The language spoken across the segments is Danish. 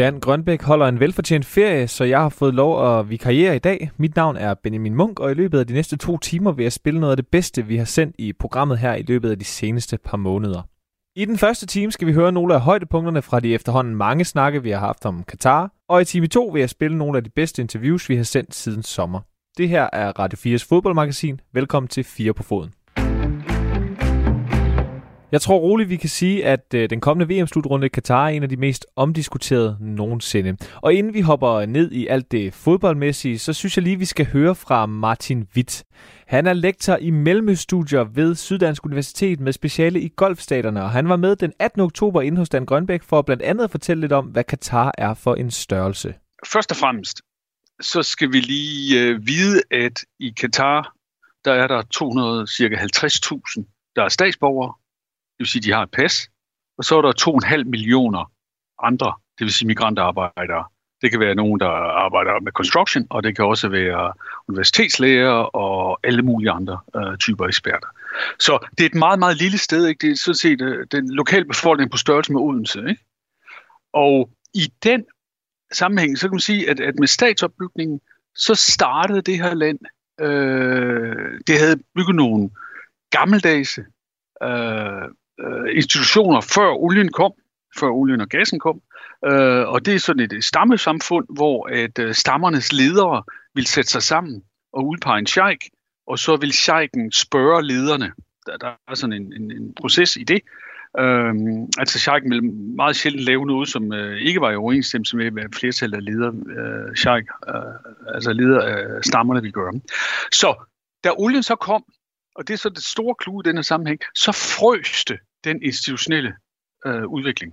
Dan Grønbæk holder en velfortjent ferie, så jeg har fået lov at vikariere i dag. Mit navn er Benjamin Munk, og i løbet af de næste to timer vil jeg spille noget af det bedste, vi har sendt i programmet her i løbet af de seneste par måneder. I den første time skal vi høre nogle af højdepunkterne fra de efterhånden mange snakke, vi har haft om Katar, og i time 2 vil jeg spille nogle af de bedste interviews, vi har sendt siden sommer. Det her er Radio 4's fodboldmagasin. Velkommen til 4 på foden. Jeg tror roligt, vi kan sige, at øh, den kommende VM-slutrunde i Katar er en af de mest omdiskuterede nogensinde. Og inden vi hopper ned i alt det fodboldmæssige, så synes jeg lige, vi skal høre fra Martin Witt. Han er lektor i Mellemøststudier ved Syddansk Universitet med speciale i golfstaterne, og han var med den 18. oktober inde hos Dan Grønbæk for blandt andet at fortælle lidt om, hvad Katar er for en størrelse. Først og fremmest, så skal vi lige øh, vide, at i Katar, der er der 200, cirka 50.000, der er statsborgere, vil sige, de har et pas, og så er der 2,5 millioner andre, det vil sige migrantarbejdere. Det kan være nogen, der arbejder med construction, og det kan også være universitetslæger og alle mulige andre øh, typer eksperter. Så det er et meget, meget lille sted. Ikke? Det er sådan set øh, den lokale befolkning på størrelse med Odense. Ikke? Og i den sammenhæng, så kan man sige, at, at med statsopbygningen, så startede det her land, øh, det havde bygget nogle gammeldags øh, øh, institutioner, før olien kom, før olien og gassen kom. Øh, og det er sådan et stammesamfund, hvor at øh, stammernes ledere vil sætte sig sammen og udpege en sheik, og så vil sheiken spørge lederne. Der, der er sådan en, en, en proces i det. Øhm, altså sheiken vil meget sjældent lave noget, som øh, ikke var i overensstemmelse med, hvad flertallet af ledere, øh, sheik, øh, altså ledere af stammerne vil gøre. Så da olien så kom, og det er så det store klue i denne sammenhæng, så frøs det den institutionelle øh, udvikling.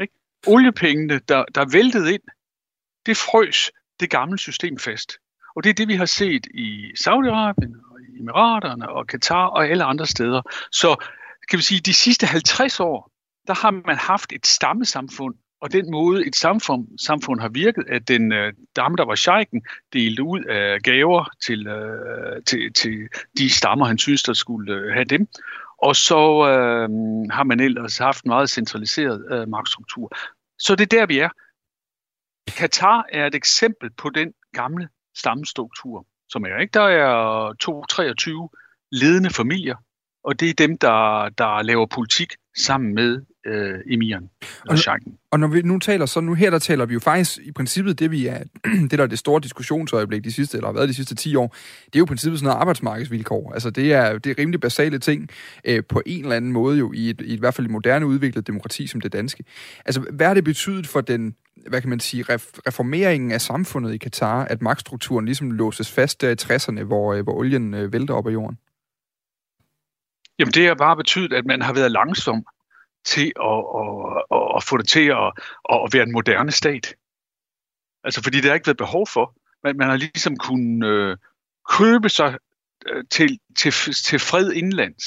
Ikke? Oliepengene, der, der væltede ind, det frøs det gamle system fast. Og det er det, vi har set i Saudi-Arabien, og i Emiraterne, og Katar og alle andre steder. Så kan vi sige, de sidste 50 år, der har man haft et stammesamfund, og den måde et samfund, samfund har virket, at den øh, dame, der var sheiken, delte ud af gaver til, øh, til, til de stammer, han synes, der skulle øh, have dem. Og så øh, har man ellers haft en meget centraliseret øh, magtstruktur. Så det er der, vi er. Katar er et eksempel på den gamle stammestruktur, som er. Ikke? Der er 223 ledende familier, og det er dem, der, der laver politik sammen med øh, emiren og, og Og når vi nu taler så, nu her der taler vi jo faktisk i princippet det, vi er, det der er det store diskussionsøjeblik de sidste, eller har været de sidste 10 år, det er jo i princippet sådan noget arbejdsmarkedsvilkår. Altså det er, det er rimelig basale ting øh, på en eller anden måde jo i, et, i, et, i hvert fald et moderne udviklet demokrati som det danske. Altså hvad har det betydet for den, hvad kan man sige, reformeringen af samfundet i Katar, at magtstrukturen ligesom låses fast der i 60'erne, hvor, øh, hvor olien øh, vælter op af jorden? Jamen det har bare betydet, at man har været langsom til at, at, at, at få det til at, at være en moderne stat. Altså fordi der har ikke været behov for. Man, man har ligesom kunnet øh, købe sig øh, til, til, til fred indlands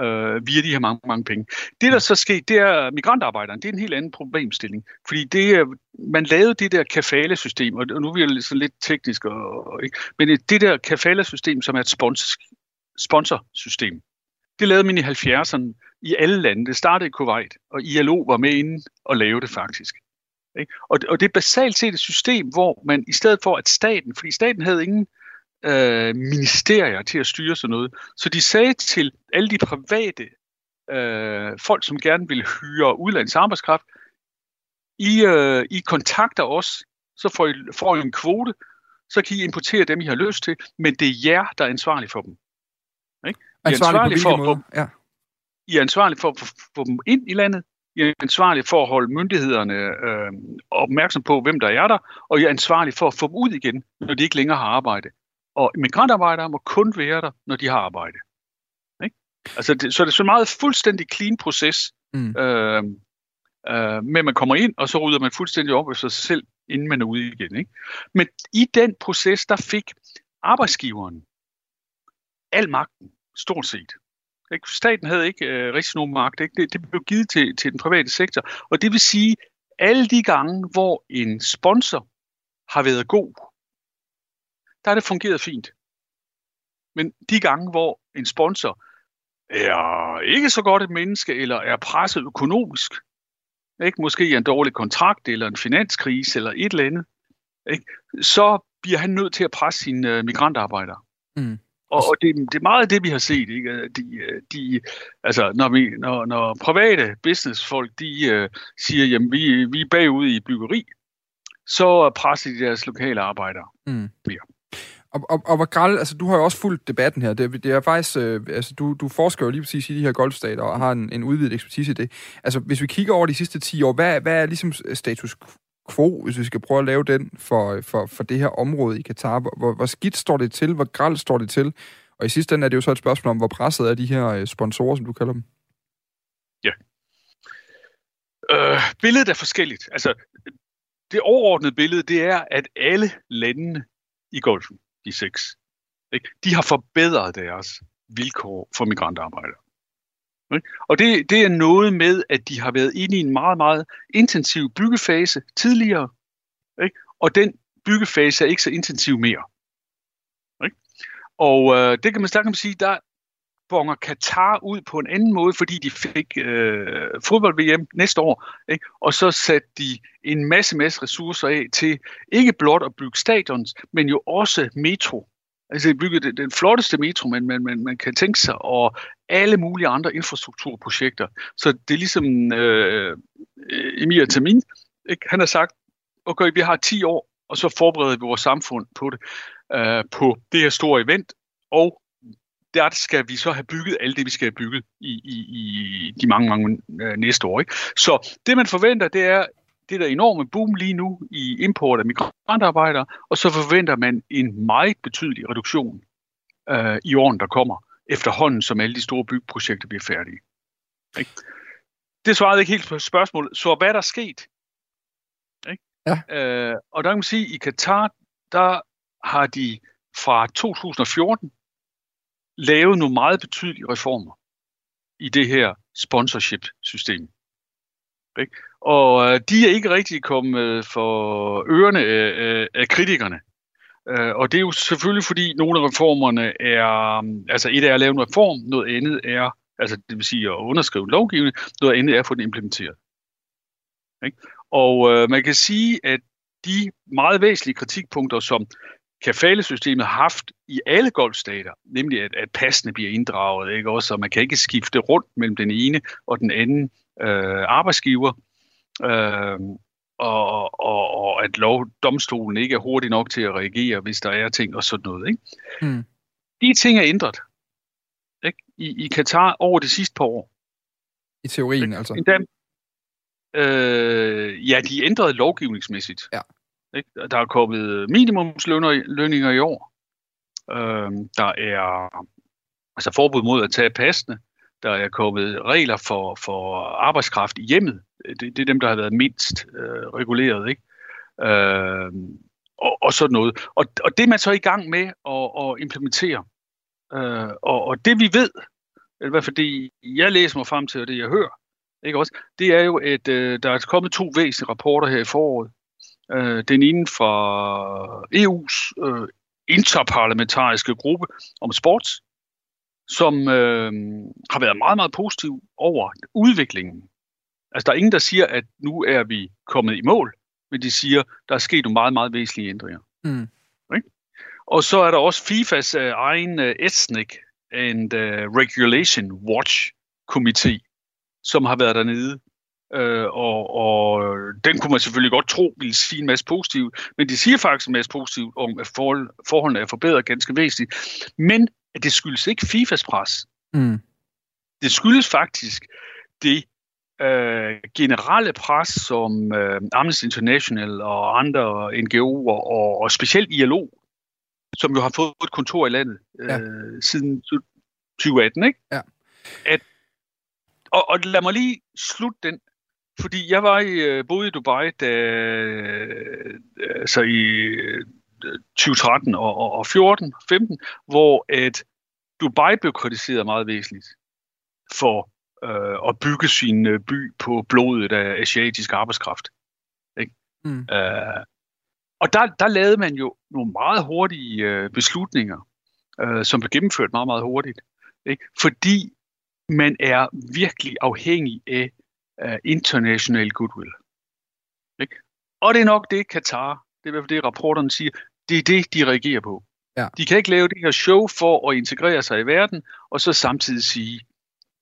øh, via de her mange, mange penge. Det, der så sker, det er migrantarbejderen. Det er en helt anden problemstilling. Fordi det, man lavede det der kafale-system, og nu er vi sådan lidt teknisk, og, og, ikke? men det der kafale-system, som er et spons, sponsorsystem, det lavede man i 70'erne i alle lande. Det startede i Kuwait, og ILO var med inde og lave det faktisk. Og, og det er basalt set et system, hvor man i stedet for at staten, fordi staten havde ingen øh, ministerier til at styre sådan noget, så de sagde til alle de private øh, folk, som gerne ville hyre udlandets arbejdskraft, I, øh, I kontakter os, så får I, får I en kvote, så kan I importere dem, I har lyst til, men det er jer, der er ansvarlige for dem. Ikke? I er ansvarlige for, måde? Ja. I er ansvarlige for at få dem ind i landet, I er ansvarlige for at holde myndighederne øh, opmærksom på, hvem der er der, og I er ansvarlige for at få dem ud igen, når de ikke længere har arbejde. Og migrantarbejdere må kun være der, når de har arbejde. Ikke? Altså, det, så det er så en meget fuldstændig clean proces, mm. øh, øh, med at man kommer ind, og så rydder man fuldstændig op af sig selv, inden man er ude igen. Ikke? Men i den proces, der fik arbejdsgiveren al magten stort set. Ikke? Staten havde ikke øh, rigtig nogen magt. Ikke? Det, det blev givet til, til den private sektor. Og det vil sige, alle de gange, hvor en sponsor har været god, der har det fungeret fint. Men de gange, hvor en sponsor er ikke så godt et menneske, eller er presset økonomisk, ikke? måske en dårlig kontrakt, eller en finanskrise, eller et eller andet, ikke? så bliver han nødt til at presse sine øh, migrantarbejdere. Mm. Og, og det, det er meget det, vi har set. Ikke? De, de, altså, når, vi, når, når private businessfolk de, uh, siger, jamen vi, vi er bagud i byggeri, så presser de deres lokale arbejdere mm. mere. Og, og, og Gral, altså, du har jo også fulgt debatten her. Det, det er faktisk, øh, altså, du, du forsker jo lige præcis i de her golfstater og har en, en udvidet ekspertise i det. Altså, hvis vi kigger over de sidste 10 år, hvad, hvad er ligesom status quo, hvis vi skal prøve at lave den for, for, for det her område i Katar? Hvor, hvor skidt står det til? Hvor gralt står det til? Og i sidste ende er det jo så et spørgsmål om, hvor presset er de her øh, sponsorer, som du kalder dem. Ja. Øh, billedet er forskelligt. Altså, det overordnede billede, det er, at alle landene i golfen, de seks, ikke, de har forbedret deres vilkår for migrantarbejdere. Og det, det er noget med, at de har været inde i en meget, meget intensiv byggefase tidligere, ikke? og den byggefase er ikke så intensiv mere. Ikke? Og øh, det kan man, stærkt man sige, der bonger Katar ud på en anden måde, fordi de fik øh, fodbold-VM næste år, ikke? og så satte de en masse, masse ressourcer af til ikke blot at bygge stadions, men jo også metro. Altså de bygget den, den flotteste metro, man, man, man, man kan tænke sig, og alle mulige andre infrastrukturprojekter. Så det er ligesom øh, Emir Tamin, ikke? han har sagt, okay, vi har 10 år, og så forbereder vi vores samfund på det, øh, på det her store event, og der skal vi så have bygget alt det, vi skal have bygget i, i, i de mange, mange øh, næste år. Ikke? Så det, man forventer, det er det der enorme boom lige nu i import af migrantarbejdere, og så forventer man en meget betydelig reduktion øh, i årene, der kommer, efterhånden som alle de store byggeprojekter bliver færdige. Ikke? Det svarede ikke helt på spørgsmålet. Så hvad er der sket? Ikke? Ja. Øh, og der kan man sige, at i Katar, der har de fra 2014 lavet nogle meget betydelige reformer i det her sponsorship-system. Ikke? Og øh, de er ikke rigtig kommet øh, for ørerne øh, øh, af kritikerne. Øh, og det er jo selvfølgelig, fordi nogle af reformerne er, mm, altså et er at lave en reform, noget andet er, altså det vil sige at underskrive lovgivning, noget andet er at få den implementeret. Ikke? Og øh, man kan sige, at de meget væsentlige kritikpunkter, som kafalesystemet har haft i alle golfstater, nemlig at, at passene bliver inddraget, ikke? Også, og man kan ikke skifte rundt mellem den ene og den anden øh, arbejdsgiver, øh, og, og, og at lovdomstolen ikke er hurtig nok til at reagere, hvis der er ting og sådan noget. Ikke? Mm. De ting er ændret ikke? I, i Katar over de sidste par år. I teorien altså? Endda, øh, ja, de ændrede lovgivningsmæssigt. Ja. Ikke? Der er kommet minimumslønninger i år. Øh, der er altså forbud mod at tage passene. Der er kommet regler for, for arbejdskraft i hjemmet. Det, det er dem, der har været mindst øh, reguleret. Ikke? Øh, og, og sådan noget. Og, og det er man så i gang med at, at implementere. Øh, og, og det vi ved, eller hvad fordi jeg læser mig frem til, og det jeg hører, ikke også, det er jo, at øh, der er kommet to væsentlige rapporter her i foråret. Øh, den ene fra EU's øh, interparlamentariske gruppe om sports, som øh, har været meget, meget positiv over udviklingen. Altså, der er ingen, der siger, at nu er vi kommet i mål, men de siger, der er sket nogle meget, meget væsentlige ændringer. Mm. Okay? Og så er der også FIFAs uh, egen uh, Ethnic and uh, Regulation Watch Committee, som har været dernede. Uh, og, og den kunne man selvfølgelig godt tro ville sige en masse positivt, men de siger faktisk en masse positivt om, at forhold, forholdene er forbedret ganske væsentligt. Men at det skyldes ikke FIFAs pres. Mm. Det skyldes faktisk det øh, generelle pres, som øh, Amnesty International og andre NGO'er, og, og specielt ILO, som jo har fået et kontor i landet øh, ja. siden 2018, ikke? Ja. At, og, og lad mig lige slutte den, fordi jeg var i, øh, boede i Dubai, da, øh, altså i 2013 og, og, og 14, 15, hvor at Dubai blev kritiseret meget væsentligt for øh, at bygge sin øh, by på blodet af asiatisk arbejdskraft. Ikke? Mm. Øh, og der, der lavede man jo nogle meget hurtige øh, beslutninger, øh, som blev gennemført meget, meget hurtigt. Ikke? Fordi man er virkelig afhængig af uh, international goodwill. Ikke? Og det er nok det, Katar, det er i hvert fald det, rapporterne siger, det er det, de reagerer på. Ja. De kan ikke lave det her show for at integrere sig i verden, og så samtidig sige,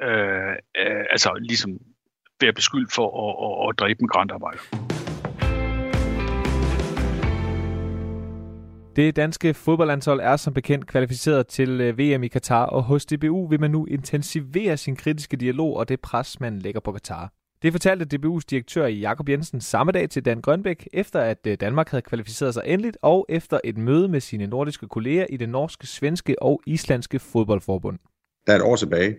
øh, øh, altså ligesom være beskyldt for at, at, at dræbe migrantarbejder. Det danske fodboldlandshold er som bekendt kvalificeret til øh, VM i Katar, og hos DBU vil man nu intensivere sin kritiske dialog og det pres, man lægger på Katar. Det fortalte DBU's direktør Jakob Jensen samme dag til Dan Grønbæk, efter at øh, Danmark havde kvalificeret sig endeligt, og efter et møde med sine nordiske kolleger i det norske, svenske og islandske fodboldforbund. Der er et år tilbage.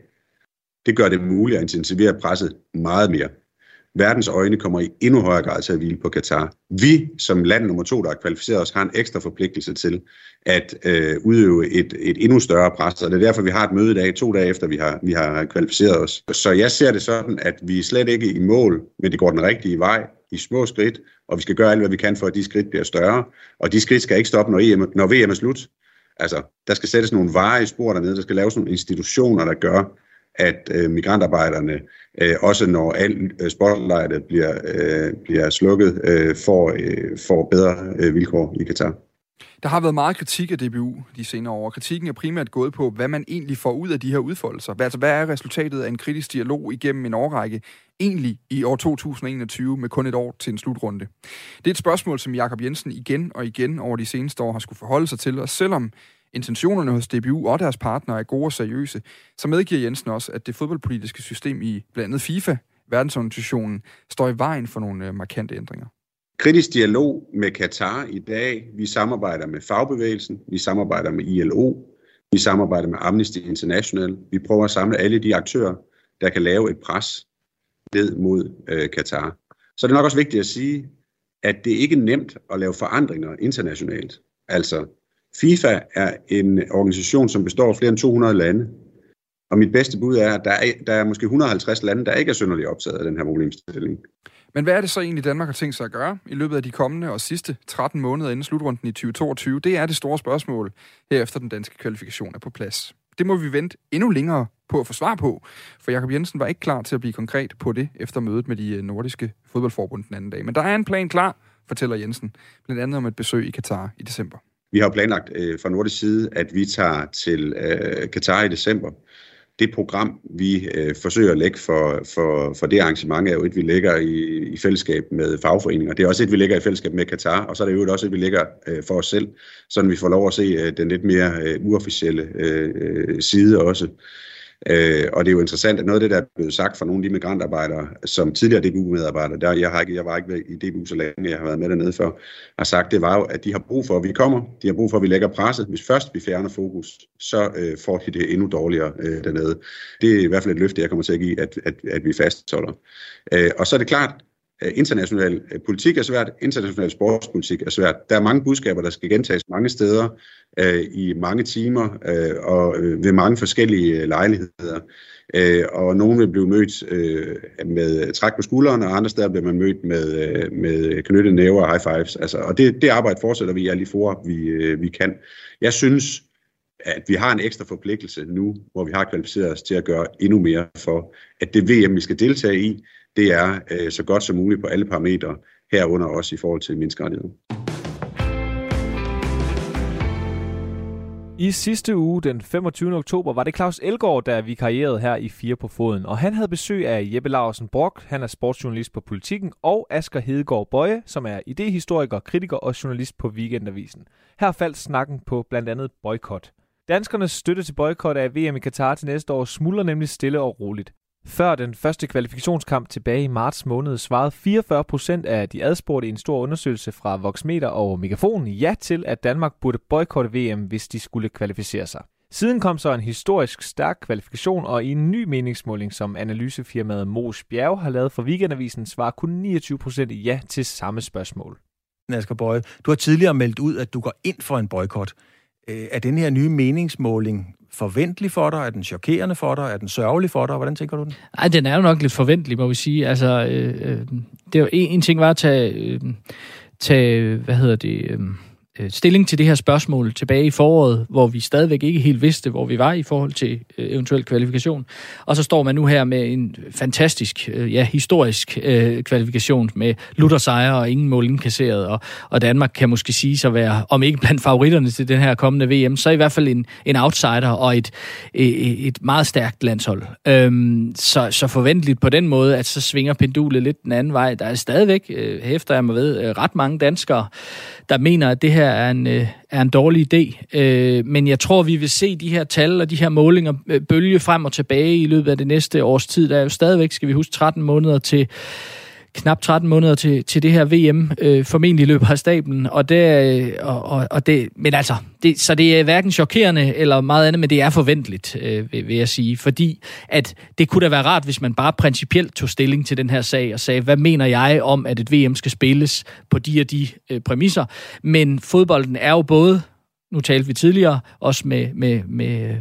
Det gør det muligt at intensivere presset meget mere verdens øjne kommer i endnu højere grad til at hvile på Katar. Vi, som land nummer to, der har kvalificeret os, har en ekstra forpligtelse til at øh, udøve et, et endnu større pres, og det er derfor, vi har et møde i dag, to dage efter vi har, vi har kvalificeret os. Så jeg ser det sådan, at vi er slet ikke i mål, men det går den rigtige vej i små skridt, og vi skal gøre alt, hvad vi kan for, at de skridt bliver større, og de skridt skal ikke stoppe, når, EM, når VM er slut. Altså, der skal sættes nogle varer i spor dernede, der skal laves nogle institutioner, der gør, at øh, migrantarbejderne, øh, også når al øh, spotlightet bliver, øh, bliver slukket, øh, får, øh, får bedre øh, vilkår i Katar. Der har været meget kritik af DBU de senere år. Kritikken er primært gået på, hvad man egentlig får ud af de her udfoldelser. Altså, hvad er resultatet af en kritisk dialog igennem en årrække, egentlig i år 2021 med kun et år til en slutrunde? Det er et spørgsmål, som Jakob Jensen igen og igen over de seneste år har skulle forholde sig til, og selvom intentionerne hos DBU og deres partnere er gode og seriøse, så medgiver Jensen også, at det fodboldpolitiske system i blandt andet FIFA, verdensorganisationen, står i vejen for nogle øh, markante ændringer. Kritisk dialog med Katar i dag. Vi samarbejder med fagbevægelsen, vi samarbejder med ILO, vi samarbejder med Amnesty International. Vi prøver at samle alle de aktører, der kan lave et pres ned mod øh, Katar. Så det er nok også vigtigt at sige, at det ikke er nemt at lave forandringer internationalt. Altså, FIFA er en organisation, som består af flere end 200 lande. Og mit bedste bud er, at der er, der er måske 150 lande, der ikke er synderligt optaget af den her problemstilling. Men hvad er det så egentlig, Danmark har tænkt sig at gøre i løbet af de kommende og sidste 13 måneder inden slutrunden i 2022? Det er det store spørgsmål, herefter den danske kvalifikation er på plads. Det må vi vente endnu længere på at få svar på, for Jakob Jensen var ikke klar til at blive konkret på det efter mødet med de øh, nordiske fodboldforbund den anden dag. Men der er en plan klar, fortæller Jensen, blandt andet om et besøg i Katar i december. Vi har planlagt øh, fra nordisk side, at vi tager til øh, Katar i december. Det program, vi øh, forsøger at lægge for, for, for det arrangement, er jo et, vi lægger i, i fællesskab med fagforeninger. Det er også et, vi lægger i fællesskab med Katar, og så er det jo også et, vi lægger øh, for os selv, så vi får lov at se øh, den lidt mere øh, uofficielle øh, øh side også. Øh, og det er jo interessant, at noget af det, der er blevet sagt fra nogle af de migrantarbejdere, som tidligere DBU-medarbejdere, der jeg, har ikke, jeg var ikke i DBU så længe, jeg har været med dernede før, har sagt, det var jo, at de har brug for, at vi kommer, de har brug for, at vi lægger presset. Hvis først vi fjerner fokus, så øh, får de det endnu dårligere øh, dernede. Det er i hvert fald et løfte, jeg kommer til at give, at, at, at vi fastholder. Øh, og så er det klart, Øh, international øh, politik er svært, international sportspolitik er svært. Der er mange budskaber, der skal gentages mange steder, øh, i mange timer øh, og øh, ved mange forskellige lejligheder. Øh, og nogen vil blive mødt øh, med træk på skulderen, og andre steder bliver man mødt med, øh, med knyttede næver og high fives. Altså, og det, det arbejde fortsætter vi i alle de vi, øh, vi kan. Jeg synes, at vi har en ekstra forpligtelse nu, hvor vi har kvalificeret os til at gøre endnu mere for, at det VM, vi skal deltage i, det er øh, så godt som muligt på alle parametre, herunder også i forhold til menneskerettigheder. I sidste uge, den 25. oktober, var det Claus Elgaard, der vikarierede her i Fire på Foden, og han havde besøg af Jeppe Larsen Brock, han er sportsjournalist på Politiken, og Asger Hedegaard Bøje, som er idehistoriker, kritiker og journalist på Weekendavisen. Her faldt snakken på blandt andet boykot. Danskernes støtte til boykot af VM i Katar til næste år smuldrer nemlig stille og roligt. Før den første kvalifikationskamp tilbage i marts måned svarede 44 procent af de adspurgte i en stor undersøgelse fra Voxmeter og Megafon ja til, at Danmark burde boykotte VM, hvis de skulle kvalificere sig. Siden kom så en historisk stærk kvalifikation, og i en ny meningsmåling, som analysefirmaet Mos Bjerg har lavet for Weekendavisen, svarer kun 29 procent ja til samme spørgsmål. Asger Bøje, du har tidligere meldt ud, at du går ind for en boykot. Øh, er den her nye meningsmåling forventelig for dig? Er den chokerende for dig? Er den sørgelig for dig? Hvordan tænker du den? Ej, den er jo nok lidt forventelig, må vi sige. Altså, øh, øh det er jo en, en ting var at tage, øh, tage hvad hedder det, øh, øh, stilling til det her spørgsmål tilbage i foråret, hvor vi stadigvæk ikke helt vidste, hvor vi var i forhold til øh, eventuel kvalifikation. Og så står man nu her med en fantastisk, øh, ja, historisk øh, kvalifikation med Luther sejre og ingen mål indkasseret, og, og Danmark kan måske sige at være, om ikke blandt favoritterne til den her kommende VM, så i hvert fald en, en outsider og et, et, et meget stærkt landshold. Øhm, så, så forventeligt på den måde, at så svinger pendulet lidt den anden vej. Der er stadigvæk, øh, hæfter jeg mig ved, øh, ret mange danskere, der mener, at det her er en, øh, er en dårlig idé. Øh, men jeg tror, vi vil se de her tal og de her målinger øh, bølge frem og tilbage i løbet af det næste års tid. Der er jo stadigvæk, skal vi huske, 13 måneder til knap 13 måneder til, til det her VM, øh, formentlig løber af stablen, og det, øh, og, og, og det, men altså, det, så det er hverken chokerende eller meget andet, men det er forventeligt, øh, vil, vil jeg sige, fordi at det kunne da være rart, hvis man bare principielt tog stilling til den her sag og sagde, hvad mener jeg om, at et VM skal spilles på de og de øh, præmisser, men fodbolden er jo både, nu talte vi tidligere, også med, med, med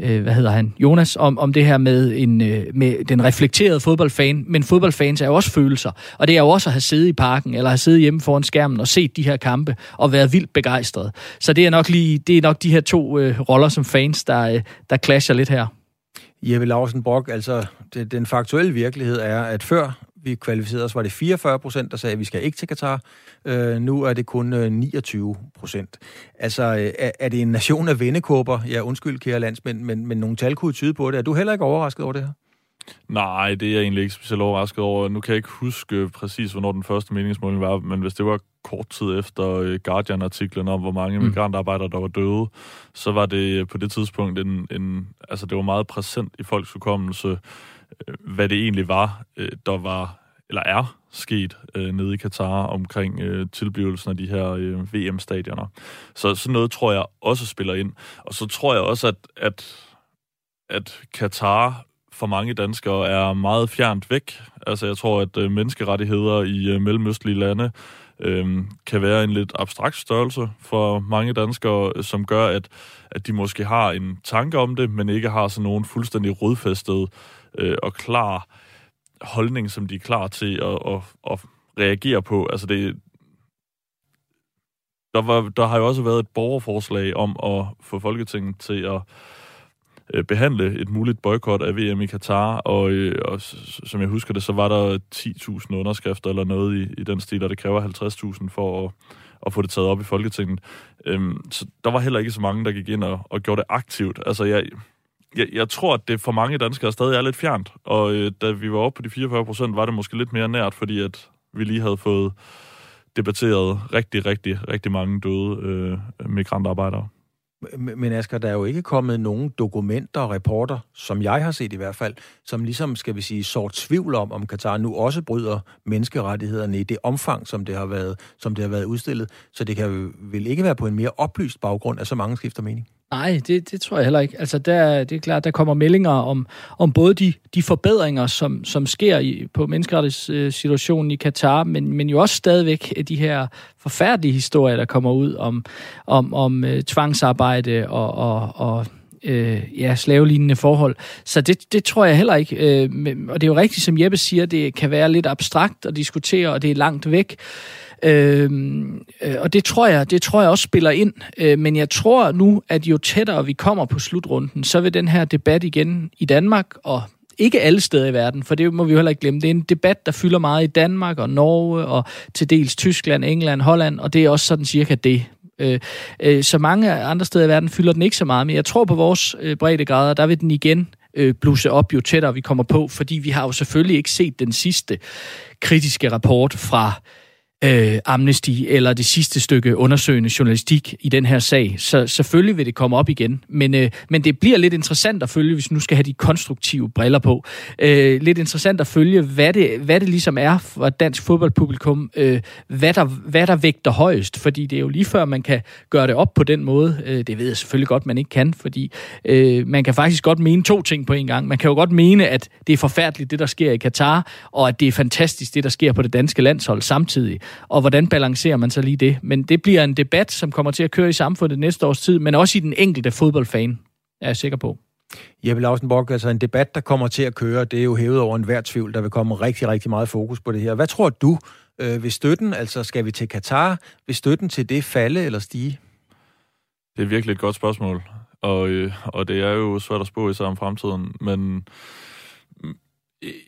øh, hvad hedder han, Jonas, om, om det her med, en, øh, med den reflekterede fodboldfan. Men fodboldfans er jo også følelser. Og det er jo også at have siddet i parken, eller have siddet hjemme foran skærmen og set de her kampe, og været vildt begejstret. Så det er nok, lige, det er nok de her to øh, roller som fans, der, øh, der clasher lidt her. Jeppe Larsen Brock, altså det, den faktuelle virkelighed er, at før vi kvalificerede os, var det 44 procent, der sagde, at vi skal ikke til Katar. Øh, nu er det kun øh, 29 procent. Altså, øh, er, er det en nation af vendekåber? Ja, undskyld, kære landsmænd, men, men nogle tal kunne tyde på det. Er du heller ikke overrasket over det her? Nej, det er jeg egentlig ikke specielt overrasket over. Nu kan jeg ikke huske præcis, hvornår den første meningsmåling var, men hvis det var kort tid efter øh, Guardian-artiklen om, hvor mange mm. migrantarbejdere, der var døde, så var det på det tidspunkt en, en altså det var meget præsent i folks hukommelse, øh, Øh, hvad det egentlig var, øh, der var, eller er sket øh, nede i Katar omkring øh, tilblivelsen af de her øh, VM-stadioner. Så sådan noget tror jeg også spiller ind. Og så tror jeg også, at, at, at Katar for mange danskere er meget fjernt væk. Altså jeg tror, at øh, menneskerettigheder i øh, mellemøstlige lande øh, kan være en lidt abstrakt størrelse for mange danskere, øh, som gør, at, at de måske har en tanke om det, men ikke har sådan nogen fuldstændig rodfæstet øh, og klar holdning, som de er klar til at, at, at reagere på. Altså det, der, var, der har jo også været et borgerforslag om at få Folketinget til at øh, behandle et muligt boykot af VM i Katar, og, øh, og som jeg husker det, så var der 10.000 underskrifter eller noget i, i den stil, og det kræver 50.000 for at, at få det taget op i Folketinget. Øhm, så der var heller ikke så mange, der gik ind og, og gjorde det aktivt. Altså, jeg, jeg, jeg tror, at det for mange danskere stadig er lidt fjernt, og øh, da vi var oppe på de 44 procent, var det måske lidt mere nært, fordi at vi lige havde fået debatteret rigtig, rigtig, rigtig mange døde øh, migrantarbejdere. Men Asger, der er jo ikke kommet nogen dokumenter og rapporter, som jeg har set i hvert fald, som ligesom, skal vi sige, sår tvivl om, om Katar nu også bryder menneskerettighederne i det omfang, som det har været, som det har været udstillet. Så det kan vel ikke være på en mere oplyst baggrund, at så mange skifter mening? Nej, det, det tror jeg heller ikke. Altså, der, det er klart, der kommer meldinger om, om både de, de forbedringer, som, som sker i, på menneskerettighedssituationen i Katar, men, men jo også stadigvæk de her forfærdelige historier, der kommer ud om, om, om øh, tvangsarbejde og, og, og øh, ja, slavelignende forhold. Så det, det tror jeg heller ikke. Øh, og det er jo rigtigt, som Jeppe siger, det kan være lidt abstrakt at diskutere, og det er langt væk. Øhm, øh, og det tror jeg, det tror jeg også spiller ind. Øh, men jeg tror nu, at jo tættere vi kommer på slutrunden, så vil den her debat igen i Danmark og ikke alle steder i verden, for det må vi jo heller ikke glemme. Det er en debat, der fylder meget i Danmark og Norge og til dels Tyskland, England, Holland, og det er også sådan cirka det. Øh, øh, så mange andre steder i verden fylder den ikke så meget, men jeg tror på vores øh, breddegrader, der vil den igen øh, bluse op, jo tættere vi kommer på, fordi vi har jo selvfølgelig ikke set den sidste kritiske rapport fra øh, Amnesty eller det sidste stykke undersøgende journalistik i den her sag. Så selvfølgelig vil det komme op igen. Men, øh, men det bliver lidt interessant at følge, hvis nu skal have de konstruktive briller på. Øh, lidt interessant at følge, hvad det, hvad det ligesom er for dansk fodboldpublikum, øh, hvad, der, hvad der vægter højst. Fordi det er jo lige før, man kan gøre det op på den måde. Øh, det ved jeg selvfølgelig godt, man ikke kan, fordi øh, man kan faktisk godt mene to ting på en gang. Man kan jo godt mene, at det er forfærdeligt, det der sker i Katar, og at det er fantastisk, det der sker på det danske landshold samtidig og hvordan balancerer man så lige det? Men det bliver en debat, som kommer til at køre i samfundet næste års tid, men også i den enkelte fodboldfan, er jeg sikker på. Jeppe Lausenborg, altså en debat, der kommer til at køre, det er jo hævet over enhver tvivl, der vil komme rigtig, rigtig meget fokus på det her. Hvad tror du, Øh, vil støtten, altså skal vi til Katar, vil støtten til det falde eller stige? Det er virkelig et godt spørgsmål, og, øh, og det er jo svært at spå i sig om fremtiden, men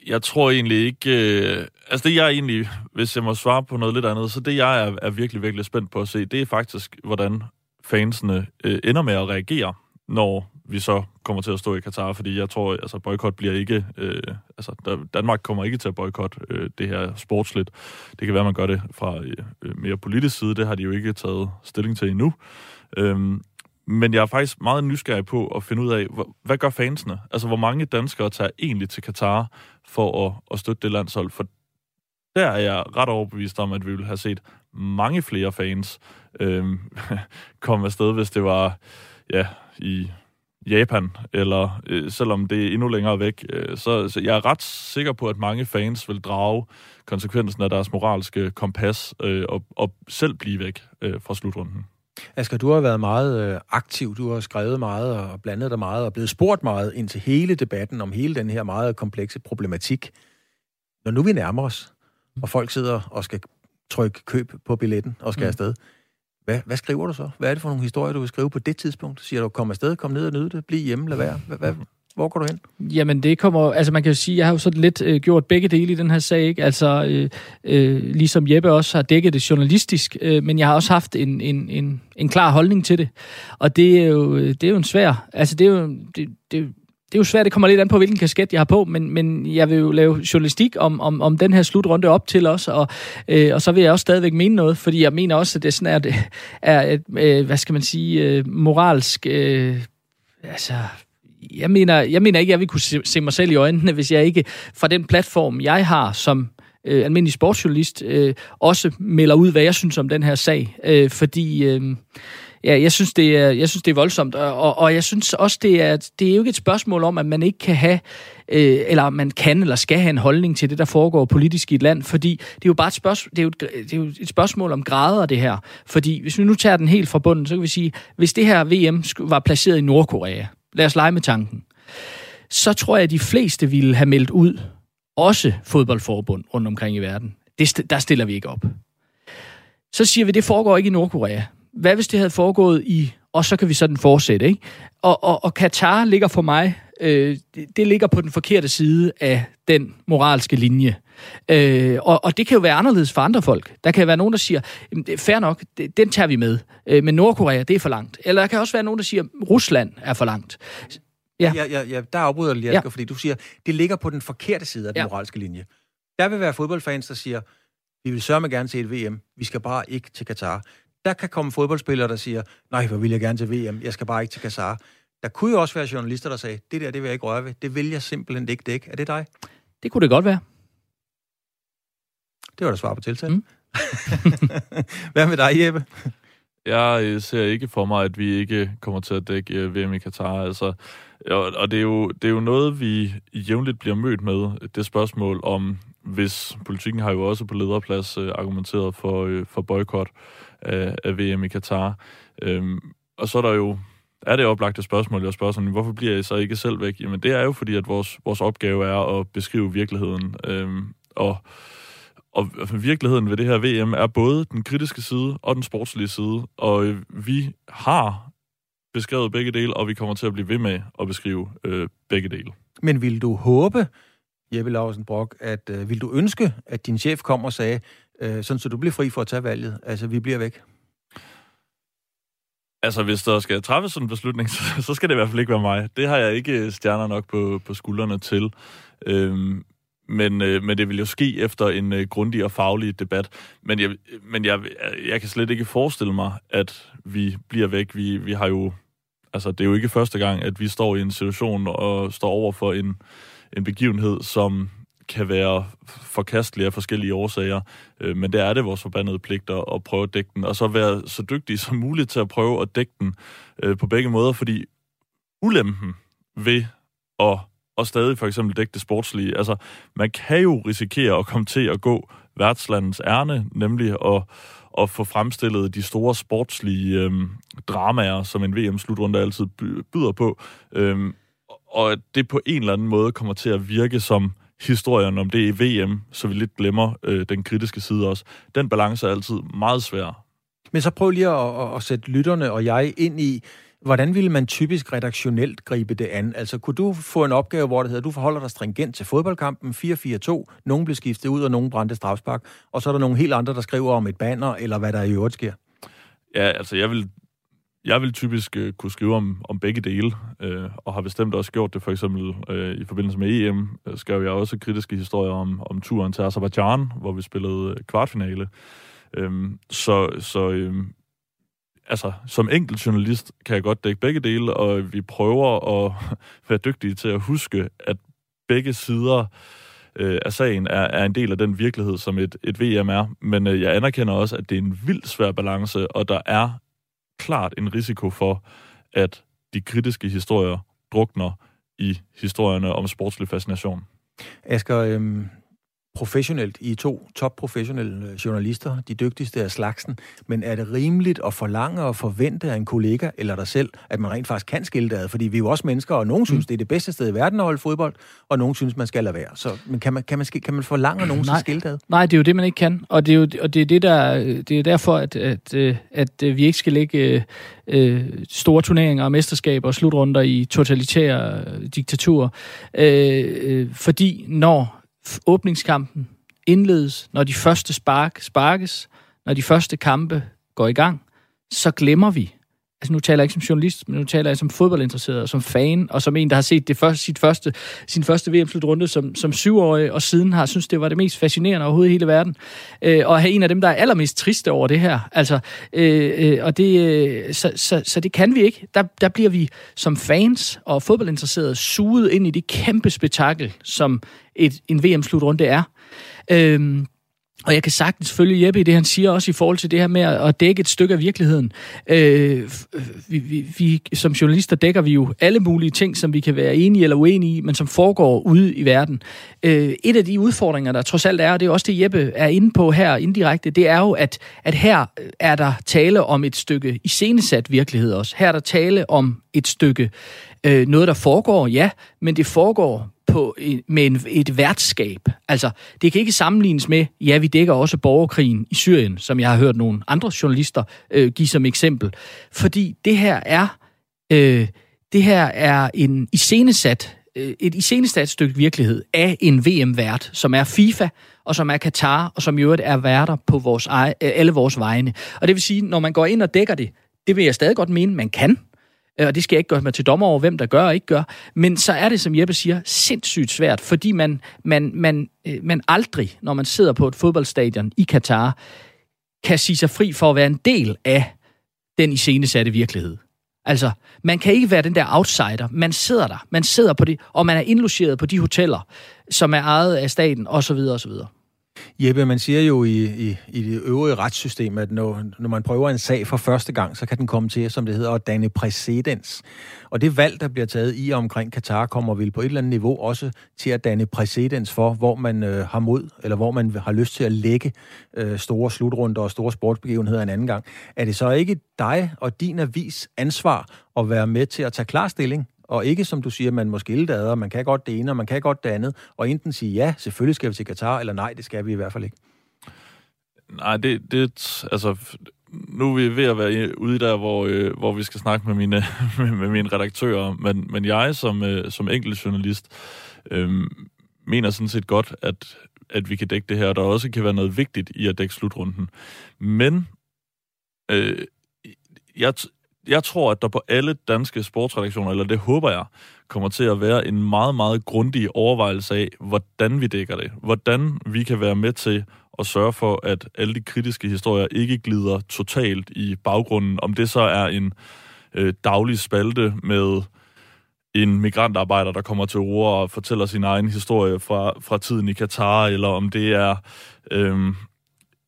jeg tror egentlig ikke... Øh, altså det jeg egentlig, hvis jeg må svare på noget lidt andet, så det jeg er, er virkelig, virkelig spændt på at se, det er faktisk, hvordan fansene øh, ender med at reagere, når vi så kommer til at stå i Katar, fordi jeg tror, altså boykot bliver ikke, øh, altså Danmark kommer ikke til at boykotte øh, det her sportsligt. Det kan være, man gør det fra øh, mere politisk side, det har de jo ikke taget stilling til endnu. Øhm, men jeg er faktisk meget nysgerrig på at finde ud af, hvad gør fansene? Altså, hvor mange danskere tager egentlig til Katar for at, at støtte det landshold? For der er jeg ret overbevist om, at vi ville have set mange flere fans øh, komme afsted, hvis det var ja, i Japan, eller øh, selvom det er endnu længere væk. Øh, så, så jeg er ret sikker på, at mange fans vil drage konsekvensen af deres moralske kompas øh, og, og selv blive væk øh, fra slutrunden. Asger, du har været meget øh, aktiv, du har skrevet meget og blandet dig meget og blevet spurgt meget ind til hele debatten om hele den her meget komplekse problematik. Når nu vi nærmer os, og folk sidder og skal trykke køb på billetten og skal mm. afsted, hvad, hvad skriver du så? Hvad er det for nogle historier, du vil skrive på det tidspunkt? Siger du, kom afsted, kom ned og nyde det, bliv hjemme, lad være. Hvad, hvad, hvor går du hen? Jamen, det kommer... Altså, man kan jo sige, jeg har jo sådan lidt øh, gjort begge dele i den her sag, ikke? Altså, øh, øh, ligesom Jeppe også har dækket det journalistisk, øh, men jeg har også haft en, en, en, en klar holdning til det. Og det er jo, øh, det er jo en svær... Altså, det er jo... Det, det, det er jo svært, det kommer lidt an på, hvilken kasket jeg har på, men, men jeg vil jo lave journalistik om, om, om den her slutrunde op til os, og, øh, og så vil jeg også stadigvæk mene noget, fordi jeg mener også, at det sådan er, det er et, øh, hvad skal man sige, øh, moralsk, øh, altså jeg mener, jeg mener ikke, at jeg vil kunne se, se mig selv i øjnene, hvis jeg ikke fra den platform, jeg har som øh, almindelig sportsjournalist, øh, også melder ud, hvad jeg synes om den her sag. Øh, fordi øh, ja, jeg synes, det er, jeg synes, det er voldsomt, og, og jeg synes også, det er, det er jo ikke et spørgsmål om, at man ikke kan have, øh, eller man kan eller skal have en holdning til det, der foregår politisk i et land, fordi det er jo bare et spørgsmål, det er jo et, det er jo et spørgsmål om grader, det her. Fordi hvis vi nu tager den helt fra bunden, så kan vi sige, hvis det her VM var placeret i Nordkorea, lad os lege med tanken, så tror jeg, at de fleste ville have meldt ud, også fodboldforbund rundt omkring i verden. Det, der stiller vi ikke op. Så siger vi, at det foregår ikke i Nordkorea. Hvad hvis det havde foregået i, og så kan vi sådan fortsætte, ikke? Og, og, og Katar ligger for mig, øh, det, det ligger på den forkerte side af den moralske linje. Øh, og, og det kan jo være anderledes for andre folk. Der kan være nogen, der siger, fair nok, den tager vi med. Øh, men Nordkorea, det er for langt. Eller der kan også være nogen, der siger, Rusland er for langt. Ja. Ja, ja, ja, der afbryder jeg lige, ja. fordi du siger, det ligger på den forkerte side af den ja. moralske linje. Der vil være fodboldfans, der siger, vi vil sørge med gerne til et VM, vi skal bare ikke til Katar. Der kan komme fodboldspillere, der siger, nej, hvor vil jeg gerne til VM, jeg skal bare ikke til Katar. Der kunne jo også være journalister, der sagde, det der, det vil jeg ikke røre ved, det vil jeg simpelthen ikke dække. Er det dig? Det kunne det godt være. Det var da svar på tiltalen. Mm. Hvad med dig, Jeppe? Jeg øh, ser ikke for mig, at vi ikke kommer til at dække øh, VM i Katar. Altså, og det er, jo, det er jo noget, vi jævnligt bliver mødt med, det spørgsmål om, hvis politikken har jo også på lederplads øh, argumenteret for, for boykot af, af VM i Katar. Øhm, og så er der jo er det oplagte spørgsmål, jeg spørger sådan, hvorfor bliver I så ikke selv væk? Jamen det er jo fordi, at vores, vores opgave er at beskrive virkeligheden. Øhm, og og virkeligheden ved det her VM er både den kritiske side og den sportslige side, og øh, vi har beskrevet begge dele, og vi kommer til at blive ved med at beskrive øh, begge dele. Men vil du håbe, Jeppe Lausen Brock, at øh, vil du ønske, at din chef kom og sagde, øh, sådan så du bliver fri for at tage valget, altså vi bliver væk? Altså, hvis der skal træffes sådan en beslutning, så, så skal det i hvert fald ikke være mig. Det har jeg ikke stjerner nok på, på skuldrene til. Øhm, men, øh, men det vil jo ske efter en øh, grundig og faglig debat. Men, jeg, men jeg, jeg kan slet ikke forestille mig, at vi bliver væk. Vi, vi har jo, altså det er jo ikke første gang, at vi står i en situation og står over for en, en begivenhed, som kan være forkastelig af forskellige årsager, øh, men det er det vores forbandede pligt at, at prøve at dække den, og så være så dygtig som muligt til at prøve at dække den øh, på begge måder, fordi ulempen ved at og stadig for eksempel dække det sportslige. Altså, man kan jo risikere at komme til at gå værtslandets ærne, nemlig at, at få fremstillet de store sportslige øhm, dramaer, som en VM-slutrunde altid byder på, øhm, og at det på en eller anden måde kommer til at virke som historien, om det i VM, så vi lidt glemmer øh, den kritiske side også. Den balance er altid meget svær. Men så prøv lige at, at, at sætte lytterne og jeg ind i, hvordan ville man typisk redaktionelt gribe det an? Altså, kunne du få en opgave, hvor det hedder, du forholder dig stringent til fodboldkampen, 4-4-2, nogen blev skiftet ud, og nogen brændte strafspark, og så er der nogle helt andre, der skriver om et banner, eller hvad der i øvrigt sker? Ja, altså jeg vil, jeg vil typisk øh, kunne skrive om, om begge dele, øh, og har bestemt også gjort det, for eksempel øh, i forbindelse med EM, øh, skrev jeg også kritiske historier om, om turen til Azerbaijan, hvor vi spillede øh, kvartfinale. Øh, så så øh, altså, som enkelt journalist kan jeg godt dække begge dele, og vi prøver at være dygtige til at huske, at begge sider øh, af sagen er, er en del af den virkelighed, som et, et VM er. Men øh, jeg anerkender også, at det er en vild svær balance, og der er klart en risiko for, at de kritiske historier drukner i historierne om sportslig fascination. Asger, øhm, professionelt. I to topprofessionelle øh, journalister, de dygtigste af slagsen. Men er det rimeligt at forlange og forvente af en kollega eller dig selv, at man rent faktisk kan skille det ad? Fordi vi er jo også mennesker, og nogen mm. synes, det er det bedste sted i verden at holde fodbold, og nogen synes, man skal lade være. Så men kan, man, kan, man, kan man forlange nogen til skille det ad? Nej, det er jo det, man ikke kan. Og det er jo og det er det, der, det er derfor, at, at, at, at vi ikke skal lægge øh, store turneringer og mesterskaber og slutrunder i totalitære diktaturer. Øh, øh, fordi når åbningskampen indledes, når de første spark sparkes, når de første kampe går i gang, så glemmer vi, altså nu taler jeg ikke som journalist, men nu taler jeg som fodboldinteresseret, som fan, og som en, der har set det første, sit første, sin første VM-slutrunde som, som syvårig, og siden har synes det var det mest fascinerende overhovedet i hele verden. Øh, og have en af dem, der er allermest triste over det her. Altså, øh, øh, og det, øh, så, så, så det kan vi ikke. Der, der bliver vi som fans og fodboldinteresserede suget ind i det kæmpe spektakel, som et, en VM-slutrunde er. Øh, og jeg kan sagtens følge Jeppe i det, han siger også i forhold til det her med at dække et stykke af virkeligheden. Øh, øh, vi, vi, vi, som journalister dækker vi jo alle mulige ting, som vi kan være enige eller uenige i, men som foregår ude i verden. Øh, et af de udfordringer, der trods alt er, og det er også det, Jeppe er inde på her indirekte, det er jo, at, at her er der tale om et stykke iscenesat virkelighed også. Her er der tale om et stykke øh, noget, der foregår, ja, men det foregår på, med en, et værtskab. Altså, det kan ikke sammenlignes med, ja, vi dækker også borgerkrigen i Syrien, som jeg har hørt nogle andre journalister øh, give som eksempel. Fordi det her er, øh, det her er en iscenesat, øh, et iscenesat stykke virkelighed af en VM-vært, som er FIFA, og som er Katar, og som i øvrigt er værter på vores, øh, alle vores vegne. Og det vil sige, når man går ind og dækker det, det vil jeg stadig godt mene, man kan. Øh, og det skal jeg ikke gøre mig til dommer over, hvem der gør og ikke gør, men så er det, som Jeppe siger, sindssygt svært, fordi man, man, man, øh, man aldrig, når man sidder på et fodboldstadion i Katar, kan sige sig fri for at være en del af den iscenesatte virkelighed. Altså, man kan ikke være den der outsider. Man sidder der. Man sidder på det, og man er indlogeret på de hoteller, som er ejet af staten, osv. osv. Jeppe, man siger jo i, i, i det øvrige retssystem, at når, når man prøver en sag for første gang, så kan den komme til, som det hedder, at danne præcedens. Og det valg, der bliver taget i omkring Katar, kommer vel på et eller andet niveau også til at danne præcedens for, hvor man øh, har mod, eller hvor man har lyst til at lægge øh, store slutrunder og store sportsbegivenheder en anden gang. Er det så ikke dig og din avis ansvar at være med til at tage klar stilling og ikke som du siger, man må skille det ad, og man kan godt det ene, og man kan godt det andet, og enten sige ja, selvfølgelig skal vi til Katar, eller nej, det skal vi i hvert fald ikke. Nej, det, det altså, nu er vi ved at være ude der, hvor, øh, hvor vi skal snakke med mine, med, med mine redaktører, men, men jeg som, øh, som enkelt journalist øh, mener sådan set godt, at, at vi kan dække det her, og der også kan være noget vigtigt i at dække slutrunden. Men øh, jeg, jeg tror, at der på alle danske sportsredaktioner, eller det håber jeg, kommer til at være en meget, meget grundig overvejelse af, hvordan vi dækker det. Hvordan vi kan være med til at sørge for, at alle de kritiske historier ikke glider totalt i baggrunden. Om det så er en øh, daglig spalte med en migrantarbejder, der kommer til ord og fortæller sin egen historie fra, fra tiden i Katar, eller om det er øh,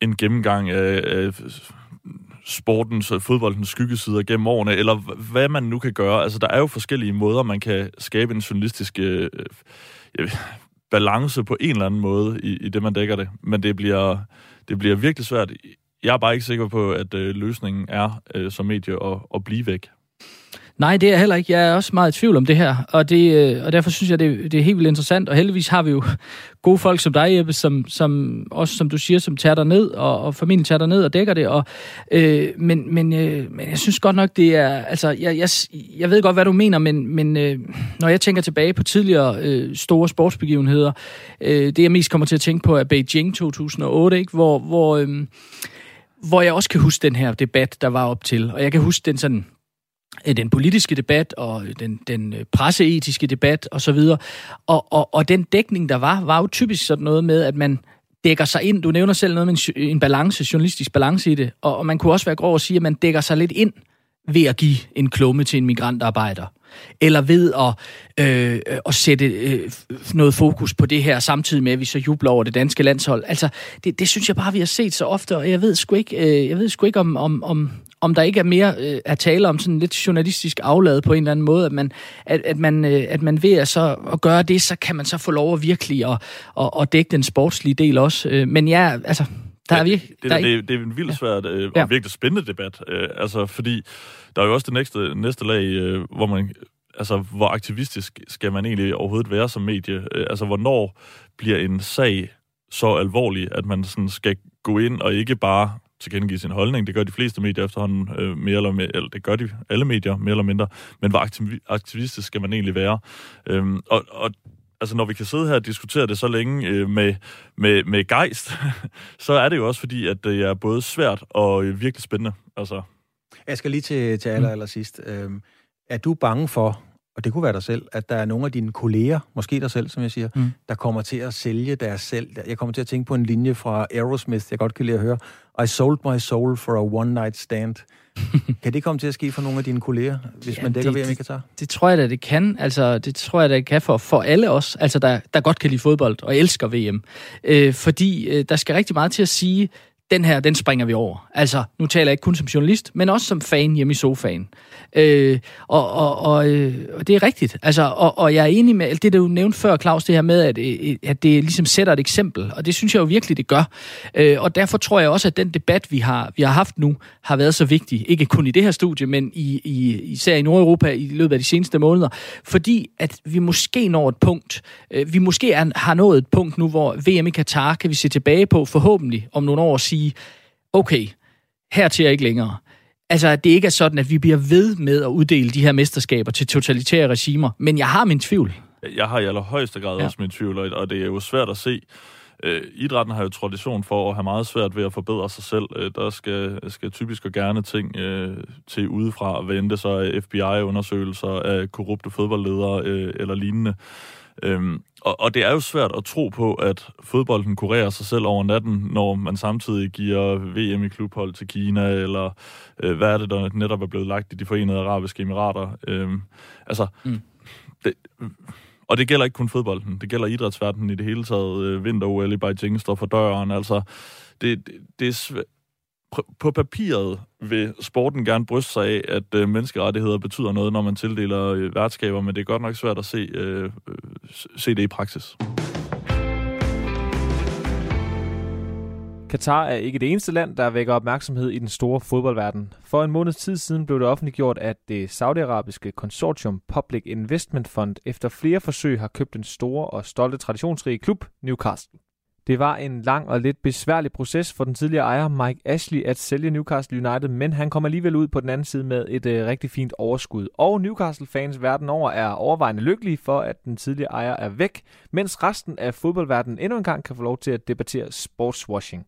en gennemgang af, Øh, sportens og fodboldens skyggesider gennem årene, eller hvad man nu kan gøre. Altså, der er jo forskellige måder, man kan skabe en journalistisk øh, øh, balance på en eller anden måde i, i det, man dækker det. Men det bliver, det bliver virkelig svært. Jeg er bare ikke sikker på, at øh, løsningen er øh, som medie at, at blive væk. Nej, det er heller ikke. Jeg er også meget i tvivl om det her, og, det, øh, og derfor synes jeg, det, det er helt vildt interessant, og heldigvis har vi jo gode folk som dig, Jeppe, som, som også, som du siger, som tager dig ned, og, og familien tager dig ned og dækker det, og, øh, men, men, øh, men jeg synes godt nok, det er, altså, jeg, jeg, jeg ved godt, hvad du mener, men, men øh, når jeg tænker tilbage på tidligere øh, store sportsbegivenheder, øh, det jeg mest kommer til at tænke på er Beijing 2008, ikke? hvor, hvor, øh, hvor jeg også kan huske den her debat, der var op til, og jeg kan huske den sådan Øh, den politiske debat og øh, den, den øh, presseetiske debat osv. Og, og, og, og den dækning, der var, var jo typisk sådan noget med, at man dækker sig ind. Du nævner selv noget med en, en balance, journalistisk balance i det, og, og man kunne også være grov at sige, at man dækker sig lidt ind ved at give en klumme til en migrantarbejder eller ved at, øh, at sætte øh, noget fokus på det her, samtidig med, at vi så jubler over det danske landshold. Altså, det, det synes jeg bare, vi har set så ofte, og jeg ved sgu ikke, øh, jeg ved sgu ikke om, om, om, om der ikke er mere øh, at tale om sådan lidt journalistisk afladet på en eller anden måde, at man, at, at man, øh, at man ved at, så, at gøre det, så kan man så få lov at virkelig at, at, at dække den sportslige del også. Øh, men ja, altså, der er virkelig... Det, det, det, det er en vildt svært øh, og ja. virkelig spændende debat, øh, altså fordi der er jo også det næste, næste lag, øh, hvor man altså, hvor aktivistisk skal man egentlig overhovedet være som medie? Øh, altså, hvornår bliver en sag så alvorlig, at man sådan skal gå ind og ikke bare tilkendegive sin holdning. Det gør de fleste medier efterhånden øh, mere eller mindre, eller det gør de alle medier mere eller mindre. Men hvor aktivistisk skal man egentlig være? Øhm, og, og altså når vi kan sidde her og diskutere det så længe øh, med, med, med gejst, så er det jo også fordi, at det er både svært og øh, virkelig spændende. Altså. Jeg skal lige til, til aller, aller sidst. Øhm, er du bange for, og det kunne være dig selv, at der er nogle af dine kolleger, måske dig selv, som jeg siger, mm. der kommer til at sælge deres selv. Jeg kommer til at tænke på en linje fra Aerosmith, jeg godt kan lide at høre. I sold my soul for a one night stand. kan det komme til at ske for nogle af dine kolleger, hvis ja, man dækker VM i Katar? Det, det tror jeg da, det kan. Altså, det tror jeg da, det kan for, for alle os, altså, der, der godt kan lide fodbold og elsker VM. Øh, fordi øh, der skal rigtig meget til at sige, den her, den springer vi over. Altså, nu taler jeg ikke kun som journalist, men også som fan hjemme i sofaen. Øh, og, og, og, øh, og det er rigtigt. Altså, og, og jeg er enig med det, du nævnte før, Claus, det her med, at, øh, at det ligesom sætter et eksempel. Og det synes jeg jo virkelig, det gør. Øh, og derfor tror jeg også, at den debat, vi har, vi har haft nu, har været så vigtig. Ikke kun i det her studie, men i, i, især i Nordeuropa i løbet af de seneste måneder. Fordi at vi måske når et punkt, øh, vi måske er, har nået et punkt nu, hvor VM i Katar kan vi se tilbage på forhåbentlig om nogle år og sige, okay, her til ikke længere. Altså, at det ikke er sådan, at vi bliver ved med at uddele de her mesterskaber til totalitære regimer. Men jeg har min tvivl. Jeg har i allerhøjeste grad ja. også min tvivl, og det er jo svært at se. Øh, idrætten har jo tradition for at have meget svært ved at forbedre sig selv. Øh, der skal, skal typisk og gerne ting øh, til udefra vente sig FBI-undersøgelser af korrupte fodboldledere øh, eller lignende. Øhm, og, og det er jo svært at tro på, at fodbolden kurerer sig selv over natten, når man samtidig giver VM i klubhold til Kina, eller øh, hvad er det, der netop er blevet lagt i de forenede arabiske emirater. Øhm, altså, mm. det, og det gælder ikke kun fodbolden, det gælder idrætsverdenen i det hele taget. Øh, Vinter-OL i Beijing står for døren. Altså, det, det, det er svært på papiret vil sporten gerne bryste sig af, at øh, menneskerettigheder betyder noget, når man tildeler øh, værtskaber, men det er godt nok svært at se, øh, øh, se det i praksis. Katar er ikke det eneste land, der vækker opmærksomhed i den store fodboldverden. For en måneds tid siden blev det offentliggjort, at det saudiarabiske konsortium Public Investment Fund efter flere forsøg har købt den store og stolte traditionsrige klub Newcastle. Det var en lang og lidt besværlig proces for den tidligere ejer Mike Ashley at sælge Newcastle United, men han kom alligevel ud på den anden side med et øh, rigtig fint overskud. Og Newcastle-fans verden over er overvejende lykkelige for, at den tidligere ejer er væk, mens resten af fodboldverdenen endnu en gang kan få lov til at debattere sportswashing.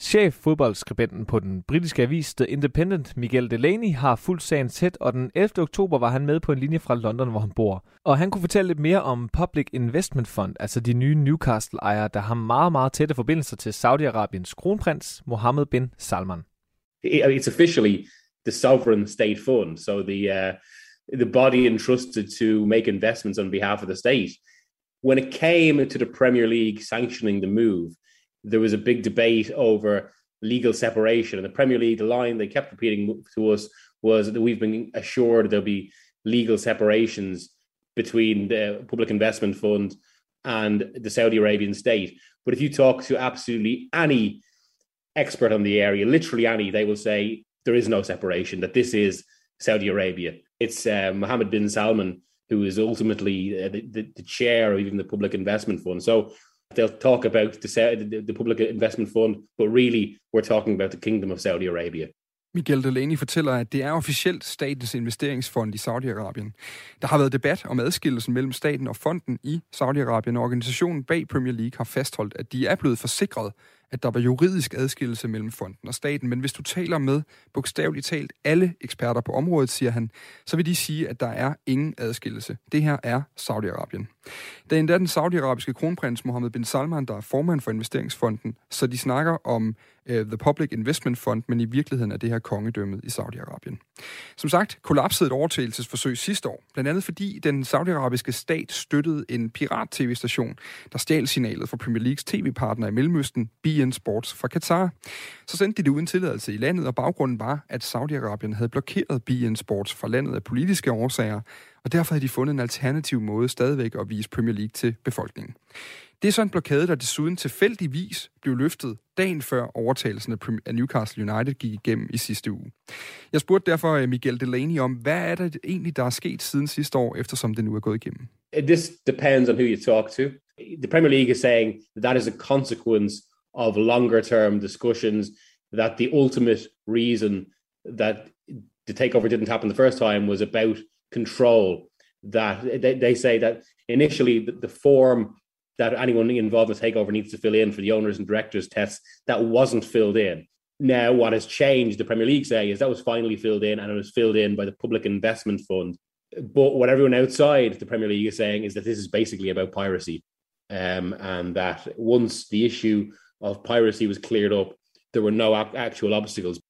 Chef fodboldskribenten på den britiske avis The Independent, Miguel Delaney, har fuldt sagen tæt, og den 11. oktober var han med på en linje fra London, hvor han bor. Og han kunne fortælle lidt mere om Public Investment Fund, altså de nye Newcastle-ejere, der har meget, meget tætte forbindelser til Saudi-Arabiens kronprins Mohammed bin Salman. It's officially the sovereign state fund, so the, uh, the body entrusted to make investments on behalf of the state. When it came to the Premier League sanctioning the move, there was a big debate over legal separation. And the Premier League, the line they kept repeating to us was that we've been assured there'll be legal separations between the Public Investment Fund and the Saudi Arabian state. But if you talk to absolutely any expert on the area, literally any, they will say there is no separation, that this is Saudi Arabia. it's uh, Mohammed bin Salman who is ultimately uh, the, the, the, chair of even the Public Investment Fund. So they'll talk about the, the, the Public Investment Fund, but really we're talking about the Kingdom of Saudi Arabia. Miguel Delaney fortæller, at det er officielt statens investeringsfond i Saudi-Arabien. Der har været debat om adskillelsen mellem staten og fonden i Saudi-Arabien, og organisationen bag Premier League har fastholdt, at de er blevet forsikret at der var juridisk adskillelse mellem fonden og staten, men hvis du taler med bogstaveligt talt alle eksperter på området, siger han, så vil de sige, at der er ingen adskillelse. Det her er Saudi-Arabien. Det er endda den saudiarabiske kronprins Mohammed bin Salman, der er formand for investeringsfonden, så de snakker om uh, The Public Investment Fund, men i virkeligheden er det her kongedømmet i Saudi-Arabien. Som sagt, kollapsede et overtagelsesforsøg sidste år, blandt andet fordi den saudiarabiske stat støttede en pirat-tv-station, der stjal signalet fra Premier Leagues tv-partner i Mellemøsten, BN Sports fra Katar. Så sendte de det uden tilladelse i landet, og baggrunden var, at Saudi-Arabien havde blokeret BN Sports fra landet af politiske årsager, og derfor havde de fundet en alternativ måde stadigvæk at vise Premier League til befolkningen. Det er så en blokade, der desuden tilfældigvis blev løftet dagen før overtagelsen af Newcastle United gik igennem i sidste uge. Jeg spurgte derfor øh, Miguel Delaney om, hvad er det egentlig, der er sket siden sidste år, eftersom det nu er gået igennem? Uh, this depends on who you talk to. The Premier League is saying that that is a consequence of longer term discussions, that the ultimate reason that the takeover didn't happen the first time was about control. That they, they say that initially the, the form that anyone involved in the takeover needs to fill in for the owners and directors tests that wasn't filled in. Now, what has changed, the Premier League say, is that was finally filled in and it was filled in by the Public Investment Fund. But what everyone outside the Premier League is saying is that this is basically about piracy. Um, and that once the issue of piracy was cleared up, there were no actual obstacles.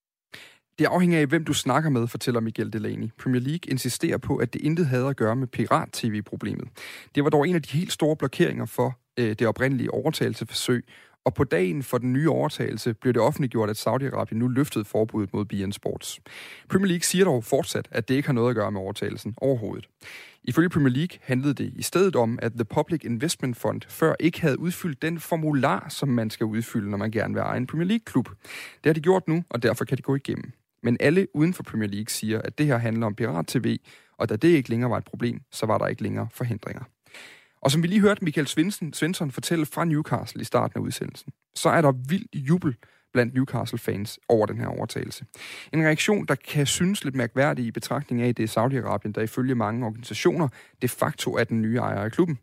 Det afhænger af, hvem du snakker med, fortæller Miguel Delaney. Premier League insisterer på, at det intet havde at gøre med pirat-tv-problemet. Det var dog en af de helt store blokeringer for øh, det oprindelige overtagelseforsøg, og på dagen for den nye overtagelse blev det offentliggjort, at Saudi-Arabien nu løftede forbuddet mod BN Sports. Premier League siger dog fortsat, at det ikke har noget at gøre med overtagelsen overhovedet. Ifølge Premier League handlede det i stedet om, at The Public Investment Fund før ikke havde udfyldt den formular, som man skal udfylde, når man gerne vil eje en Premier League-klub. Det har de gjort nu, og derfor kan de gå igennem. Men alle uden for Premier League siger, at det her handler om pirat-tv, og da det ikke længere var et problem, så var der ikke længere forhindringer. Og som vi lige hørte Michael Svensson, Svensson fortælle fra Newcastle i starten af udsendelsen, så er der vild jubel blandt Newcastle-fans over den her overtagelse. En reaktion, der kan synes lidt mærkværdig i betragtning af, at det er Saudi-Arabien, der ifølge mange organisationer de facto er den nye ejer af klubben.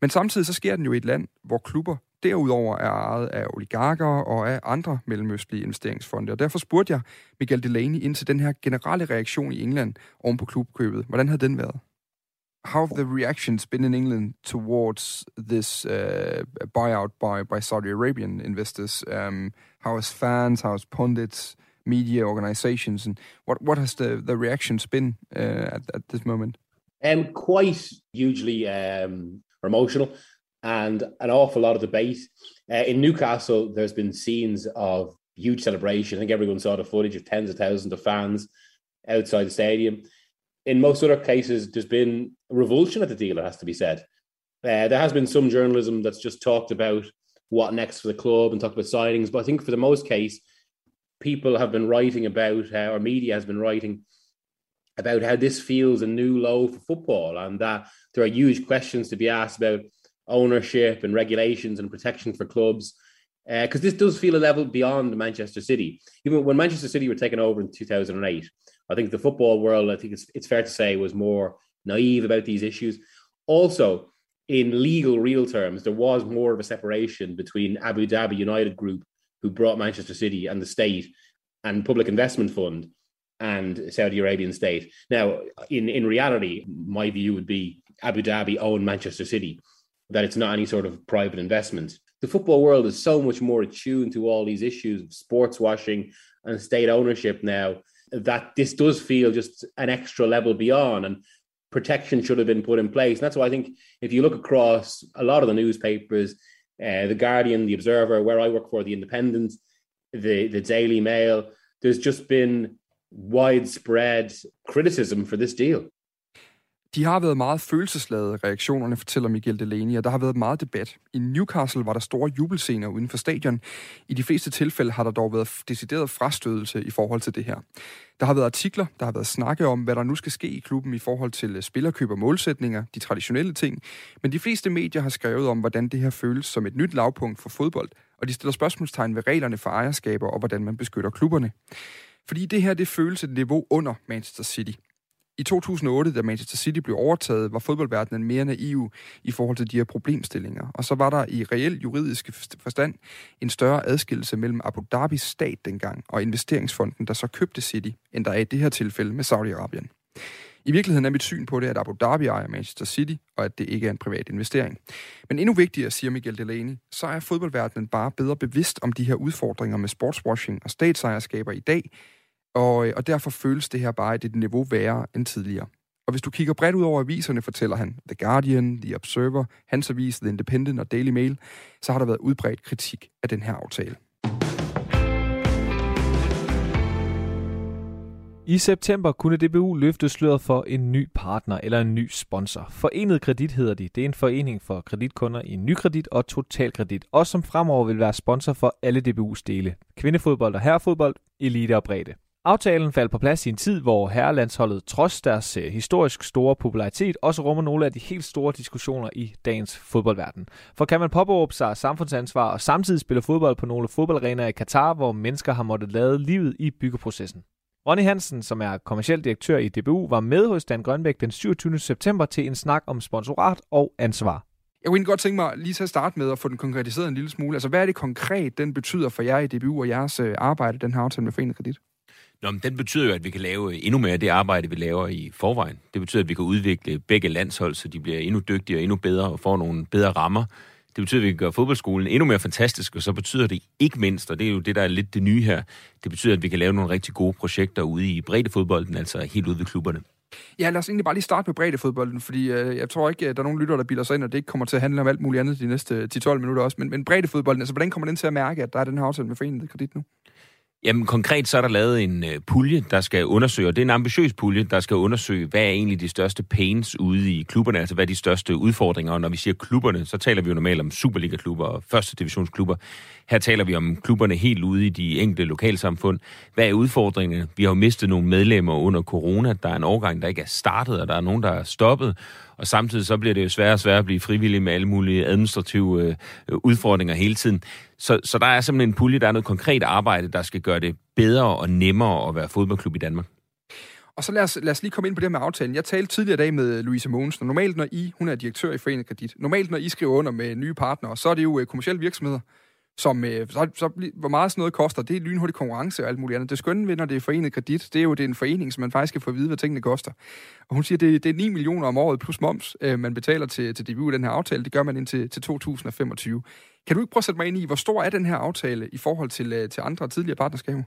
Men samtidig så sker den jo i et land, hvor klubber derudover er ejet af oligarker og af andre mellemøstlige investeringsfonde. Og derfor spurgte jeg Michael Delaney ind til den her generelle reaktion i England oven på klubkøbet. Hvordan havde den været? How have the reactions been in England towards this uh, buyout by, by Saudi Arabian investors? Um, how has fans, how has pundits, media organizations, and what, what has the, the reactions been uh, at, at this moment? Um, quite hugely um, emotional and an awful lot of debate. Uh, in Newcastle, there's been scenes of huge celebration. I think everyone saw the footage of tens of thousands of fans outside the stadium. In most other cases, there's been revulsion at the deal, it has to be said. Uh, there has been some journalism that's just talked about what next for the club and talked about signings, but I think for the most case, people have been writing about, uh, or media has been writing about how this feels a new low for football and that there are huge questions to be asked about ownership and regulations and protection for clubs. Because uh, this does feel a level beyond Manchester City. Even when Manchester City were taken over in 2008, I think the football world, I think it's, it's fair to say, was more naive about these issues. Also, in legal, real terms, there was more of a separation between Abu Dhabi United Group, who brought Manchester City, and the state, and Public Investment Fund, and Saudi Arabian state. Now, in, in reality, my view would be Abu Dhabi owned Manchester City that it's not any sort of private investment. The football world is so much more attuned to all these issues of sports washing and state ownership now that this does feel just an extra level beyond and protection should have been put in place. And that's why I think if you look across a lot of the newspapers, uh, the Guardian, the Observer, where I work for, the Independent, the the Daily Mail, there's just been widespread criticism for this deal. De har været meget følelsesladede reaktionerne, fortæller Miguel Delaney, og der har været meget debat. I Newcastle var der store jubelscener uden for stadion. I de fleste tilfælde har der dog været decideret frastødelse i forhold til det her. Der har været artikler, der har været snakke om, hvad der nu skal ske i klubben i forhold til øh, spillerkøb og målsætninger, de traditionelle ting. Men de fleste medier har skrevet om, hvordan det her føles som et nyt lavpunkt for fodbold, og de stiller spørgsmålstegn ved reglerne for ejerskaber og hvordan man beskytter klubberne. Fordi det her, det føles et niveau under Manchester City. I 2008, da Manchester City blev overtaget, var fodboldverdenen mere naiv i forhold til de her problemstillinger. Og så var der i reel juridisk forstand en større adskillelse mellem Abu Dhabis stat dengang og investeringsfonden, der så købte City, end der er i det her tilfælde med Saudi-Arabien. I virkeligheden er mit syn på det, at Abu Dhabi ejer Manchester City, og at det ikke er en privat investering. Men endnu vigtigere, siger Miguel Delaney, så er fodboldverdenen bare bedre bevidst om de her udfordringer med sportswashing og statsejerskaber i dag, og, øh, og derfor føles det her bare et niveau værre end tidligere. Og hvis du kigger bredt ud over aviserne, fortæller han The Guardian, The Observer, hans avis, The Independent og Daily Mail, så har der været udbredt kritik af den her aftale. I september kunne DBU løfte sløret for en ny partner eller en ny sponsor. Forenet Kredit hedder de. Det er en forening for kreditkunder i Nykredit og Totalkredit, og som fremover vil være sponsor for alle DBU's dele. Kvindefodbold og herrefodbold, elite og bredde. Aftalen faldt på plads i en tid, hvor herrelandsholdet trods deres øh, historisk store popularitet også rummer nogle af de helt store diskussioner i dagens fodboldverden. For kan man påberåbe sig samfundsansvar og samtidig spille fodbold på nogle fodboldarenaer i Katar, hvor mennesker har måttet lade livet i byggeprocessen? Ronny Hansen, som er kommersiel direktør i DBU, var med hos Dan Grønbæk den 27. september til en snak om sponsorat og ansvar. Jeg kunne godt tænke mig lige til at starte med at få den konkretiseret en lille smule. Altså, hvad er det konkret, den betyder for jer i DBU og jeres øh, arbejde, den her aftale med Forenet Kredit? Nå, men den betyder jo, at vi kan lave øh, endnu mere af det arbejde, vi laver i forvejen. Det betyder, at vi kan udvikle begge landshold, så de bliver endnu dygtigere endnu bedre og får nogle bedre rammer. Det betyder, at vi kan gøre fodboldskolen endnu mere fantastisk, og så betyder det ikke mindst, og det er jo det, der er lidt det nye her, det betyder, at vi kan lave nogle rigtig gode projekter ude i breddefodbolden, altså helt ude ved klubberne. Ja, lad os egentlig bare lige starte med breddefodbolden, fordi øh, jeg tror ikke, at der er nogen lytter, der bilder sig ind, og det ikke kommer til at handle om alt muligt andet de næste 10-12 minutter også. Men, men breddefodbolden, altså hvordan kommer den til at mærke, at der er den her aftale med Forenet Kredit nu? Jamen konkret så er der lavet en øh, pulje, der skal undersøge, og det er en ambitiøs pulje, der skal undersøge, hvad er egentlig de største pains ude i klubberne, altså hvad er de største udfordringer. Og når vi siger klubberne, så taler vi jo normalt om Superliga-klubber og første divisionsklubber. Her taler vi om klubberne helt ude i de enkelte lokalsamfund. Hvad er udfordringerne? Vi har jo mistet nogle medlemmer under corona. Der er en overgang, der ikke er startet, og der er nogen, der er stoppet. Og samtidig så bliver det jo sværere og sværere at blive frivillig med alle mulige administrative øh, øh, udfordringer hele tiden. Så, så der er simpelthen en pulje, der er noget konkret arbejde, der skal gøre det bedre og nemmere at være fodboldklub i Danmark. Og så lad os, lad os lige komme ind på det med aftalen. Jeg talte tidligere i dag med Louise Mogensen, og normalt når I, hun er direktør i Forenet Kredit, normalt når I skriver under med nye partnere, så er det jo øh, kommersielle virksomheder, som øh, så, så, hvor meget sådan noget koster, det er lynhurtig konkurrence og alt muligt andet. Det skønne ved, når det er forenet kredit, det er jo det er en forening, som man faktisk kan få at vide, hvad tingene koster. Og hun siger, det, det er 9 millioner om året plus moms, øh, man betaler til, til DBU i den her aftale. Det gør man indtil til 2025. Kan du ikke prøve at sætte mig ind i, hvor stor er den her aftale i forhold til, øh, til andre tidligere partnerskaber?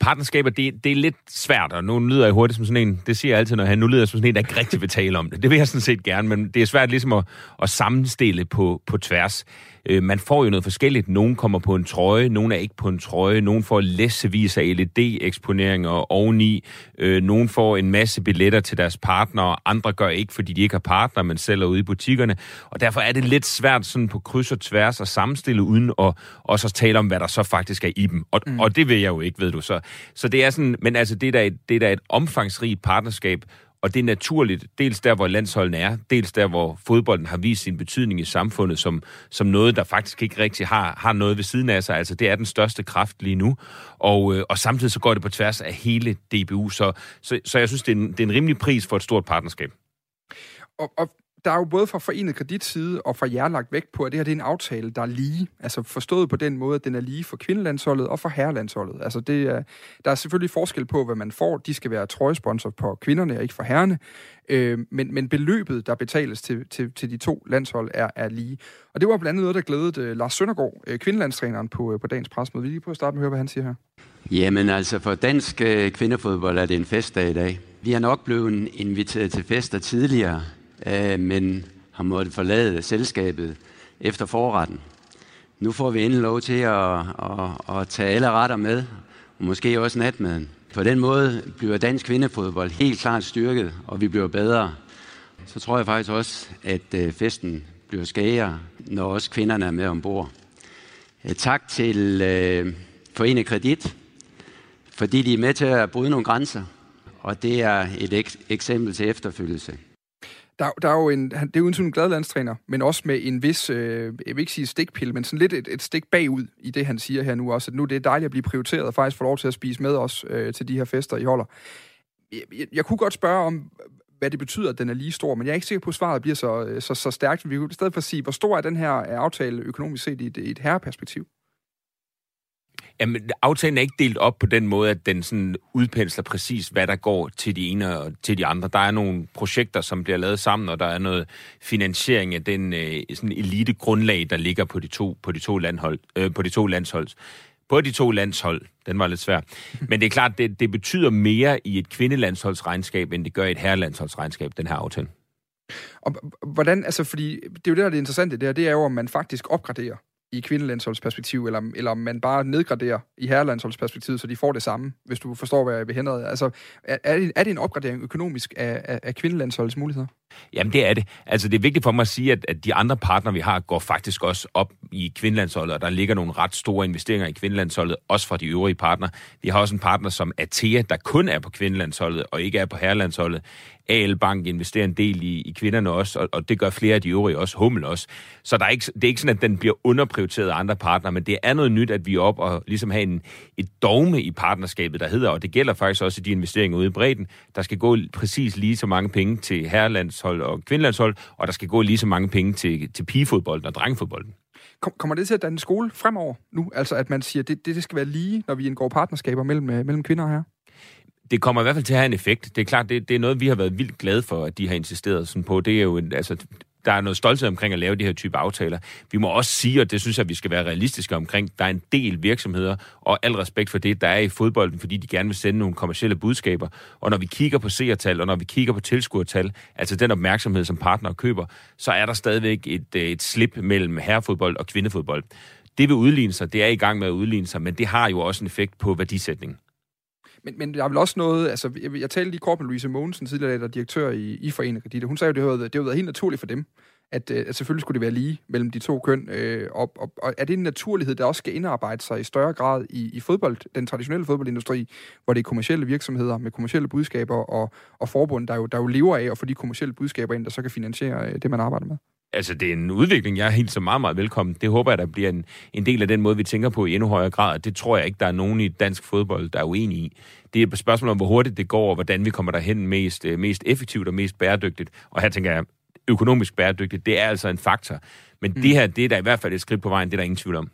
Partnerskaber, det, det er lidt svært, og nu lyder jeg hurtigt som sådan en, det siger jeg altid, når han, nu lyder jeg som sådan en, der ikke rigtig vil tale om det. Det vil jeg sådan set gerne, men det er svært ligesom at, at sammenstille på, på tværs. Øh, man får jo noget forskelligt. Nogen kommer på en trøje, nogen er ikke på en trøje, nogen får læssevis af LED-eksponeringer oveni, øh, nogen får en masse billetter til deres partner, andre gør ikke, fordi de ikke har partner, men sælger ude i butikkerne. Og derfor er det lidt svært sådan på kryds og tværs at sammenstille, uden at også at tale om, hvad der så faktisk er i dem. Og, mm. og det vil jeg jo ikke, ved du. Så, så det er sådan, men altså, det er da et, det er da et omfangsrigt partnerskab, og det er naturligt, dels der, hvor landsholdene er, dels der, hvor fodbolden har vist sin betydning i samfundet som, som noget, der faktisk ikke rigtig har, har noget ved siden af sig. Altså, det er den største kraft lige nu. Og, øh, og samtidig så går det på tværs af hele DBU. Så, så, så jeg synes, det er, en, det er en rimelig pris for et stort partnerskab. Og, og der er jo både fra Forenet Kreditside og fra jer lagt vægt på, at det her det er en aftale, der er lige. Altså forstået på den måde, at den er lige for kvindelandsholdet og for herrelandsholdet. Altså det er, der er selvfølgelig forskel på, hvad man får. De skal være trøjesponsor på kvinderne og ikke for herrene. Øh, men, men beløbet, der betales til, til, til de to landshold, er, er lige. Og det var blandt andet noget, der glædede uh, Lars Søndergaard, uh, kvindelandstræneren, på, uh, på dagens presmøde. Vi lige prøve at starte med at høre, hvad han siger her. Jamen altså, for dansk uh, kvindefodbold er det en festdag i dag. Vi har nok blevet inviteret til fester tidligere, øh, men har måttet forlade selskabet efter forretten. Nu får vi endelig lov til at, at, at tage alle retter med, og måske også natmaden. På den måde bliver dansk kvindefodbold helt klart styrket, og vi bliver bedre. Så tror jeg faktisk også, at øh, festen bliver skære, når også kvinderne er med ombord. Øh, tak til øh, Kredit, fordi de er med til at bryde nogle grænser, og det er et ek- eksempel til efterfølgelse. Der, der er jo en, han, det er jo en glad landstræner, men også med en vis, øh, jeg vil ikke sige stikpille, men sådan lidt et, et stik bagud i det, han siger her nu også, at nu det er dejligt at blive prioriteret og faktisk få lov til at spise med os øh, til de her fester, I holder. Jeg, jeg, jeg kunne godt spørge om, hvad det betyder, at den er lige stor, men jeg er ikke sikker på, at svaret bliver så, øh, så, så stærkt. Vi kunne i stedet for at sige, hvor stor er den her øh, aftale økonomisk set i et, i et herreperspektiv? Jamen, aftalen er ikke delt op på den måde, at den sådan udpensler præcis, hvad der går til de ene og til de andre. Der er nogle projekter, som bliver lavet sammen, og der er noget finansiering af den øh, sådan elite grundlag, der ligger på de to, på de to, landhold, øh, på de to landshold. På de to landshold, den var lidt svær. Men det er klart, det, det betyder mere i et kvindelandsholdsregnskab, end det gør i et herrelandsholdsregnskab, den her aftale. Og hvordan, altså fordi, det er jo det, der er det interessante der, det er jo, om man faktisk opgraderer i kvindelandsholdsperspektiv, eller, eller om man bare nedgraderer i herrelandsholdsperspektiv, så de får det samme, hvis du forstår, hvad jeg vil henrede. Altså, er, er, det, er det en opgradering økonomisk af, af, af kvindelandsholdets muligheder? Jamen, det er det. Altså, det er vigtigt for mig at sige, at, at de andre partner, vi har, går faktisk også op i kvindelandsholdet, og der ligger nogle ret store investeringer i kvindelandsholdet, også fra de øvrige partner. Vi har også en partner som Atea, der kun er på kvindelandsholdet, og ikke er på herrelandsholdet. AL Bank investerer en del i, i kvinderne også, og, og det gør flere af de øvrige også, Hummel også. Så der er ikke, det er ikke sådan, at den bliver underprioriteret af andre partnere, men det er noget nyt, at vi er op og ligesom have en, et dogme i partnerskabet, der hedder, og det gælder faktisk også i de investeringer ude i bredden, der skal gå præcis lige så mange penge til herrelandshold og kvindelandshold, og der skal gå lige så mange penge til, til pigefodbolden og drengefodbolden. Kommer det til at danne skole fremover nu? Altså at man siger, at det, det, det skal være lige, når vi indgår partnerskaber mellem, øh, mellem kvinder her? Det kommer i hvert fald til at have en effekt. Det er klart, det, det er noget, vi har været vildt glade for, at de har insisteret sådan på. Det er jo en, altså, der er noget stolthed omkring at lave de her type aftaler. Vi må også sige, og det synes jeg, vi skal være realistiske omkring, der er en del virksomheder, og al respekt for det, der er i fodbolden, fordi de gerne vil sende nogle kommersielle budskaber. Og når vi kigger på seertal, og når vi kigger på tilskuertal, altså den opmærksomhed, som partner køber, så er der stadigvæk et, øh, et slip mellem herrefodbold og kvindefodbold. Det vil udligne sig, det er i gang med at udligne sig, men det har jo også en effekt på værdisætningen. Men, men der er vel også noget, altså jeg, jeg talte lige kort med Louise Mogensen, tidligere der er direktør i, i Foreningen Kredit, hun sagde jo, det har det har været helt naturligt for dem, at, øh, at selvfølgelig skulle det være lige mellem de to køn. Øh, og, og, og er det en naturlighed, der også skal indarbejde sig i større grad i, i fodbold, den traditionelle fodboldindustri, hvor det er kommersielle virksomheder med kommersielle budskaber og, og forbund, der jo, der jo lever af at få de kommersielle budskaber ind, der så kan finansiere øh, det, man arbejder med? Altså, det er en udvikling, jeg er så meget, meget velkommen. Det håber jeg, der bliver en, en del af den måde, vi tænker på i endnu højere grad. Det tror jeg ikke, der er nogen i dansk fodbold, der er uenige i. Det er et spørgsmål om, hvor hurtigt det går, og hvordan vi kommer derhen mest, øh, mest effektivt og mest bæredygtigt. Og her tænker jeg, økonomisk bæredygtigt, det er altså en faktor. Men mm. det her, det er da i hvert fald et skridt på vejen, det er der ingen tvivl om.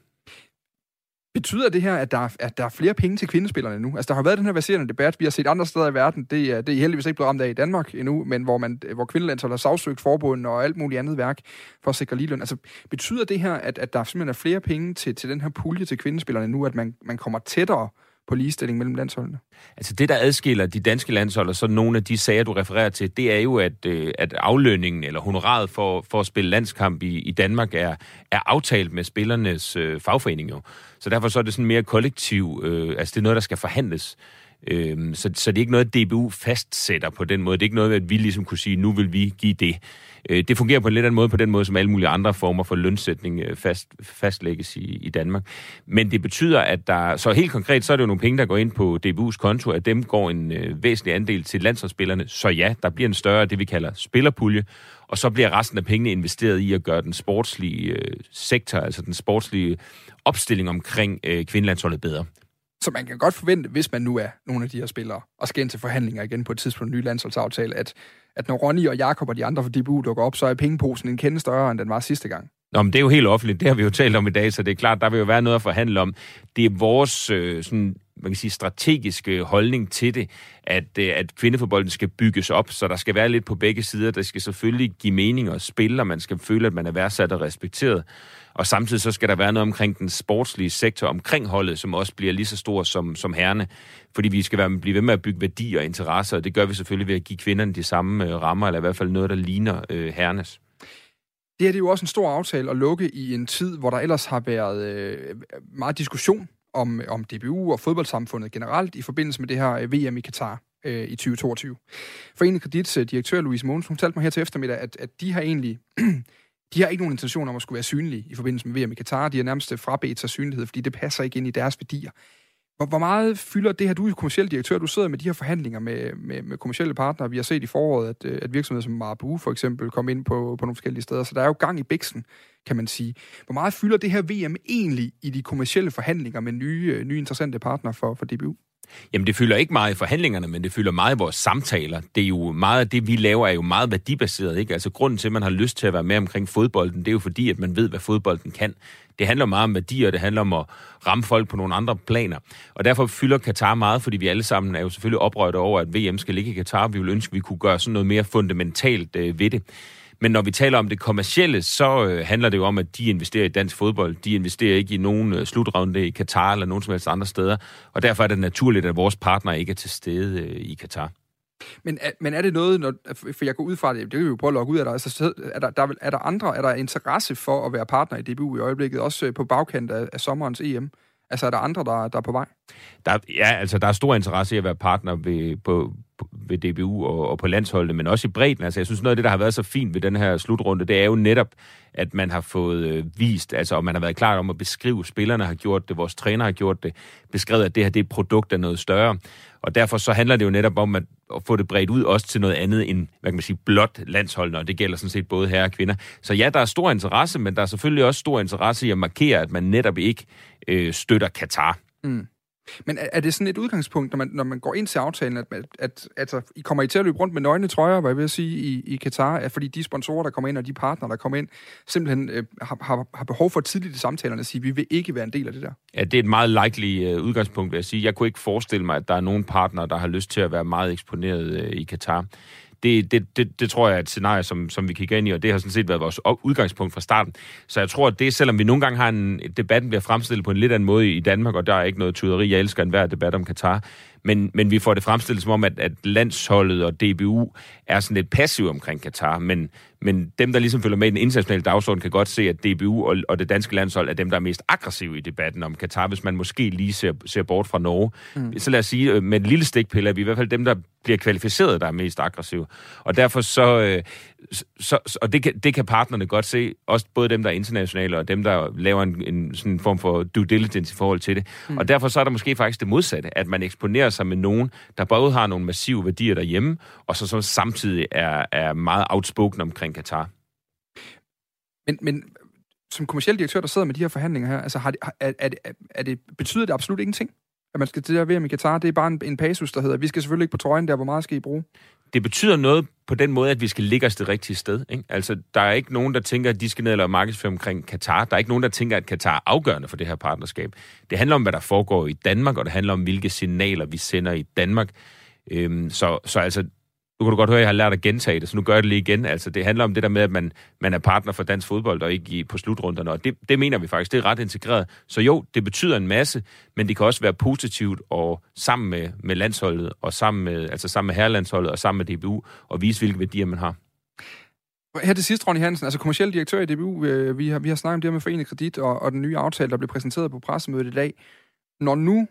Betyder det her, at der, er, at der er flere penge til kvindespillerne nu? Altså, der har været den her baserende debat, vi har set andre steder i verden, det er, det er heldigvis ikke blevet ramt af i Danmark endnu, men hvor, man, hvor kvindelandshold har sagsøgt forbund og alt muligt andet værk for at sikre ligeløn. Altså, betyder det her, at, at der simpelthen er flere penge til, til den her pulje til kvindespillerne nu, at man, man kommer tættere på ligestilling mellem landsholdene? Altså det, der adskiller de danske landshold og så nogle af de sager, du refererer til, det er jo, at, øh, at aflønningen eller honoraret for, for at spille landskamp i, i Danmark er, er aftalt med spillernes øh, fagforening jo. Så derfor så er det sådan mere kollektiv, øh, altså det er noget, der skal forhandles. Øh, så, så det er ikke noget, DBU fastsætter på den måde. Det er ikke noget, at vi ligesom kunne sige, nu vil vi give det. Øh, det fungerer på en lidt anden måde, på den måde, som alle mulige andre former for lønsætning øh, fast, fastlægges i, i Danmark. Men det betyder, at der... Så helt konkret, så er det jo nogle penge, der går ind på DBU's konto, at dem går en øh, væsentlig andel til landsholdsspillerne. Så ja, der bliver en større, det vi kalder spillerpulje, og så bliver resten af pengene investeret i at gøre den sportslige øh, sektor, altså den sportslige opstilling omkring øh, kvindelandsholdet bedre. Så man kan godt forvente, hvis man nu er nogle af de her spillere, og skal ind til forhandlinger igen på et tidspunkt en ny landsholdsaftale, at, at når Ronny og Jakob og de andre fra DBU dukker op, så er pengeposen en kende større, end den var sidste gang. Nå, men det er jo helt offentligt. Det har vi jo talt om i dag, så det er klart, der vil jo være noget at forhandle om. Det er vores øh, sådan, man kan sige, strategiske holdning til det, at, øh, at kvindefodbolden skal bygges op, så der skal være lidt på begge sider. Der skal selvfølgelig give mening og spille, og man skal føle, at man er værdsat og respekteret. Og samtidig så skal der være noget omkring den sportslige sektor omkring holdet, som også bliver lige så stor som, som herrene. Fordi vi skal være, blive ved med at bygge værdi og interesser, og det gør vi selvfølgelig ved at give kvinderne de samme øh, rammer, eller i hvert fald noget, der ligner øh, herrenes. Det her det er jo også en stor aftale at lukke i en tid, hvor der ellers har været øh, meget diskussion om, om DBU og fodboldsamfundet generelt i forbindelse med det her øh, VM i Katar øh, i 2022. Foreningen Kredits øh, direktør Louise Mogens, hun fortalte mig her til eftermiddag, at, at de har egentlig de har ikke nogen intention om at skulle være synlige i forbindelse med VM i Katar. De har nærmest frabedt sig synlighed, fordi det passer ikke ind i deres værdier. Hvor, hvor meget fylder det her? Du er kommersiel direktør, du sidder med de her forhandlinger med, med, med kommersielle partnere. Vi har set i foråret, at, øh, at virksomheder som Marabu for eksempel kom ind på, på nogle forskellige steder. Så der er jo gang i bæksen, kan man sige. Hvor meget fylder det her VM egentlig i de kommersielle forhandlinger med nye, øh, nye interessante partnere for, for DBU? Jamen, det fylder ikke meget i forhandlingerne, men det fylder meget i vores samtaler. Det er jo meget af det, vi laver, er jo meget værdibaseret, ikke? Altså, grunden til, at man har lyst til at være med omkring fodbolden, det er jo fordi, at man ved, hvad fodbolden kan. Det handler meget om værdier, det handler om at ramme folk på nogle andre planer. Og derfor fylder Katar meget, fordi vi alle sammen er jo selvfølgelig oprørte over, at VM skal ligge i Katar. Vi vil ønske, at vi kunne gøre sådan noget mere fundamentalt øh, ved det. Men når vi taler om det kommercielle, så øh, handler det jo om, at de investerer i dansk fodbold. De investerer ikke i nogen øh, slutrunde i Katar eller nogen som helst andre steder. Og derfor er det naturligt, at vores partner ikke er til stede øh, i Katar. Men, men er det noget, når, for jeg går ud fra det, det kan vi jo prøve at logge ud af dig, altså, er der, der, er der andre, er der interesse for at være partner i DBU i øjeblikket, også på bagkant af, af sommerens EM? Altså er der andre, der, der er på vej? Der, ja, altså der er stor interesse i at være partner ved, på, ved DBU og, og på landsholdet, men også i bredden. Altså jeg synes noget af det, der har været så fint ved den her slutrunde, det er jo netop, at man har fået øh, vist, altså og man har været klar om at beskrive, spillerne har gjort det, vores træner har gjort det, beskrevet, at det her det er et produkt af noget større. Og derfor så handler det jo netop om at, at få det bredt ud også til noget andet end, hvad kan man sige, blot landsholdene, og det gælder sådan set både herrer og kvinder. Så ja, der er stor interesse, men der er selvfølgelig også stor interesse i at markere, at man netop ikke øh, støtter Katar. Mm. Men er, er det sådan et udgangspunkt, når man, når man går ind til aftalen, at, at, at altså, I kommer I til at løbe rundt med nøgne trøjer, hvad jeg vil sige, i, i Katar, at fordi de sponsorer, der kommer ind, og de partnere, der kommer ind, simpelthen øh, har, har, har behov for tidligt i samtalerne at sige, at vi vil ikke være en del af det der? Ja, det er et meget likely øh, udgangspunkt, vil jeg sige. Jeg kunne ikke forestille mig, at der er nogen partner, der har lyst til at være meget eksponeret øh, i Katar det, det, det, det tror jeg er et scenarie, som, som vi kigger ind i, og det har sådan set været vores udgangspunkt fra starten. Så jeg tror, at det, selvom vi nogle gange har en debatten bliver fremstillet på en lidt anden måde i Danmark, og der er ikke noget tuderi, jeg elsker enhver debat om Katar, men, men vi får det fremstillet som om, at, at landsholdet og DBU er sådan lidt passiv omkring Katar, men, men dem, der ligesom følger med i den internationale dagsorden, kan godt se, at DBU og, og det danske landshold er dem, der er mest aggressive i debatten om Katar, hvis man måske lige ser, ser bort fra Norge. Mm. Så lad os sige, øh, med en lille stikpille er vi i hvert fald dem, der bliver kvalificeret, der er mest aggressive. Og derfor så, øh, så, og det kan, det kan partnerne godt se, også både dem, der er internationale, og dem, der laver en, en sådan en form for due diligence i forhold til det. Mm. Og derfor så er der måske faktisk det modsatte, at man eksponerer sig med nogen, der både har nogle massive værdier derhjemme, og så, så samtidig er, er meget outspoken omkring Katar. Men, men som kommersiel direktør, der sidder med de her forhandlinger her, altså har det, er, er, det, er det, betyder det absolut ingenting? At man skal til at VM i Katar, det er bare en, en pasus, der hedder, vi skal selvfølgelig ikke på trøjen der, hvor meget skal I bruge? Det betyder noget på den måde, at vi skal ligge os det rigtige sted. Ikke? Altså, der er ikke nogen, der tænker, at de skal ned og lave markedsføring omkring Katar. Der er ikke nogen, der tænker, at Katar er afgørende for det her partnerskab. Det handler om, hvad der foregår i Danmark, og det handler om, hvilke signaler vi sender i Danmark. Øhm, så, så altså, nu kan du godt høre, at jeg har lært at gentage det, så nu gør jeg det lige igen. Altså, det handler om det der med, at man, man er partner for dansk fodbold og ikke i, på slutrunderne, og det, det mener vi faktisk, det er ret integreret. Så jo, det betyder en masse, men det kan også være positivt og sammen med, med landsholdet, og sammen med, altså sammen med herrelandsholdet og sammen med DBU, og vise, hvilke værdier man har. Her til sidst, Ronny Hansen, altså kommersiel direktør i DBU, øh, vi har, vi har snakket om det her med Forenet Kredit og, og den nye aftale, der blev præsenteret på pressemødet i dag. Når nu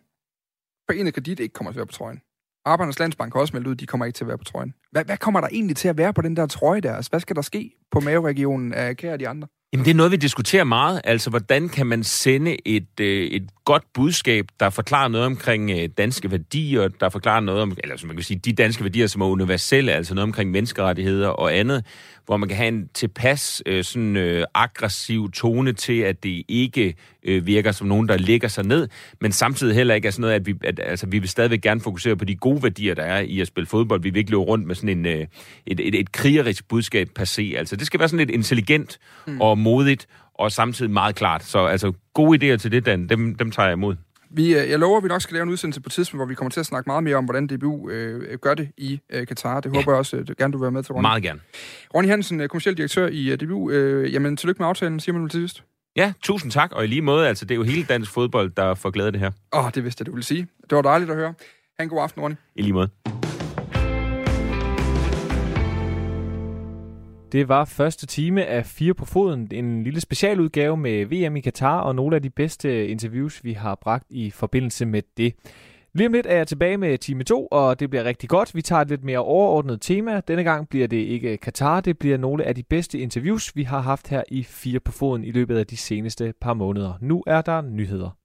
Forenet Kredit ikke kommer til at være på trøjen, Arbejdernes Landsbank har også meldt ud, at de kommer ikke til at være på trøjen. Hvad, hvad kommer der egentlig til at være på den der trøje der? Altså, hvad skal der ske på maveregionen af Kære de andre? Jamen, det er noget, vi diskuterer meget. Altså, hvordan kan man sende et, øh, et godt budskab, der forklarer noget omkring øh, danske værdier, der forklarer noget om, eller som man kan sige, de danske værdier, som er universelle, altså noget omkring menneskerettigheder og andet, hvor man kan have en tilpas øh, sådan øh, aggressiv tone til, at det ikke øh, virker som nogen, der lægger sig ned, men samtidig heller ikke er sådan noget, at vi, at, altså, vi vil stadigvæk gerne fokusere på de gode værdier, der er i at spille fodbold. Vi vil ikke løbe rundt med sådan en, øh, et, et, et krigerisk budskab per se. Altså, det skal være sådan lidt intelligent mm. og modigt, og samtidig meget klart. Så altså, gode idéer til det, Dan, dem, dem tager jeg imod. Vi, øh, jeg lover, at vi nok skal lave en udsendelse på et tidspunkt, hvor vi kommer til at snakke meget mere om, hvordan DBU øh, gør det i øh, Katar. Det håber ja. jeg også, at gerne du vil være med til, Ronny. Meget gerne. Ronny Hansen, øh, kommersiel direktør i uh, DBU. Øh, jamen, tillykke med aftalen, siger man til sidst. Ja, tusind tak. Og i lige måde, altså, det er jo hele dansk fodbold, der får glæde af det her. Åh, oh, det vidste jeg, du ville sige. Det var dejligt at høre. Ha' en god aften, Ronny. I lige måde. Det var første time af Fire på Foden, en lille specialudgave med VM i Katar og nogle af de bedste interviews, vi har bragt i forbindelse med det. Lige om lidt er jeg tilbage med time 2, og det bliver rigtig godt. Vi tager et lidt mere overordnet tema. Denne gang bliver det ikke Katar, det bliver nogle af de bedste interviews, vi har haft her i Fire på Foden i løbet af de seneste par måneder. Nu er der nyheder.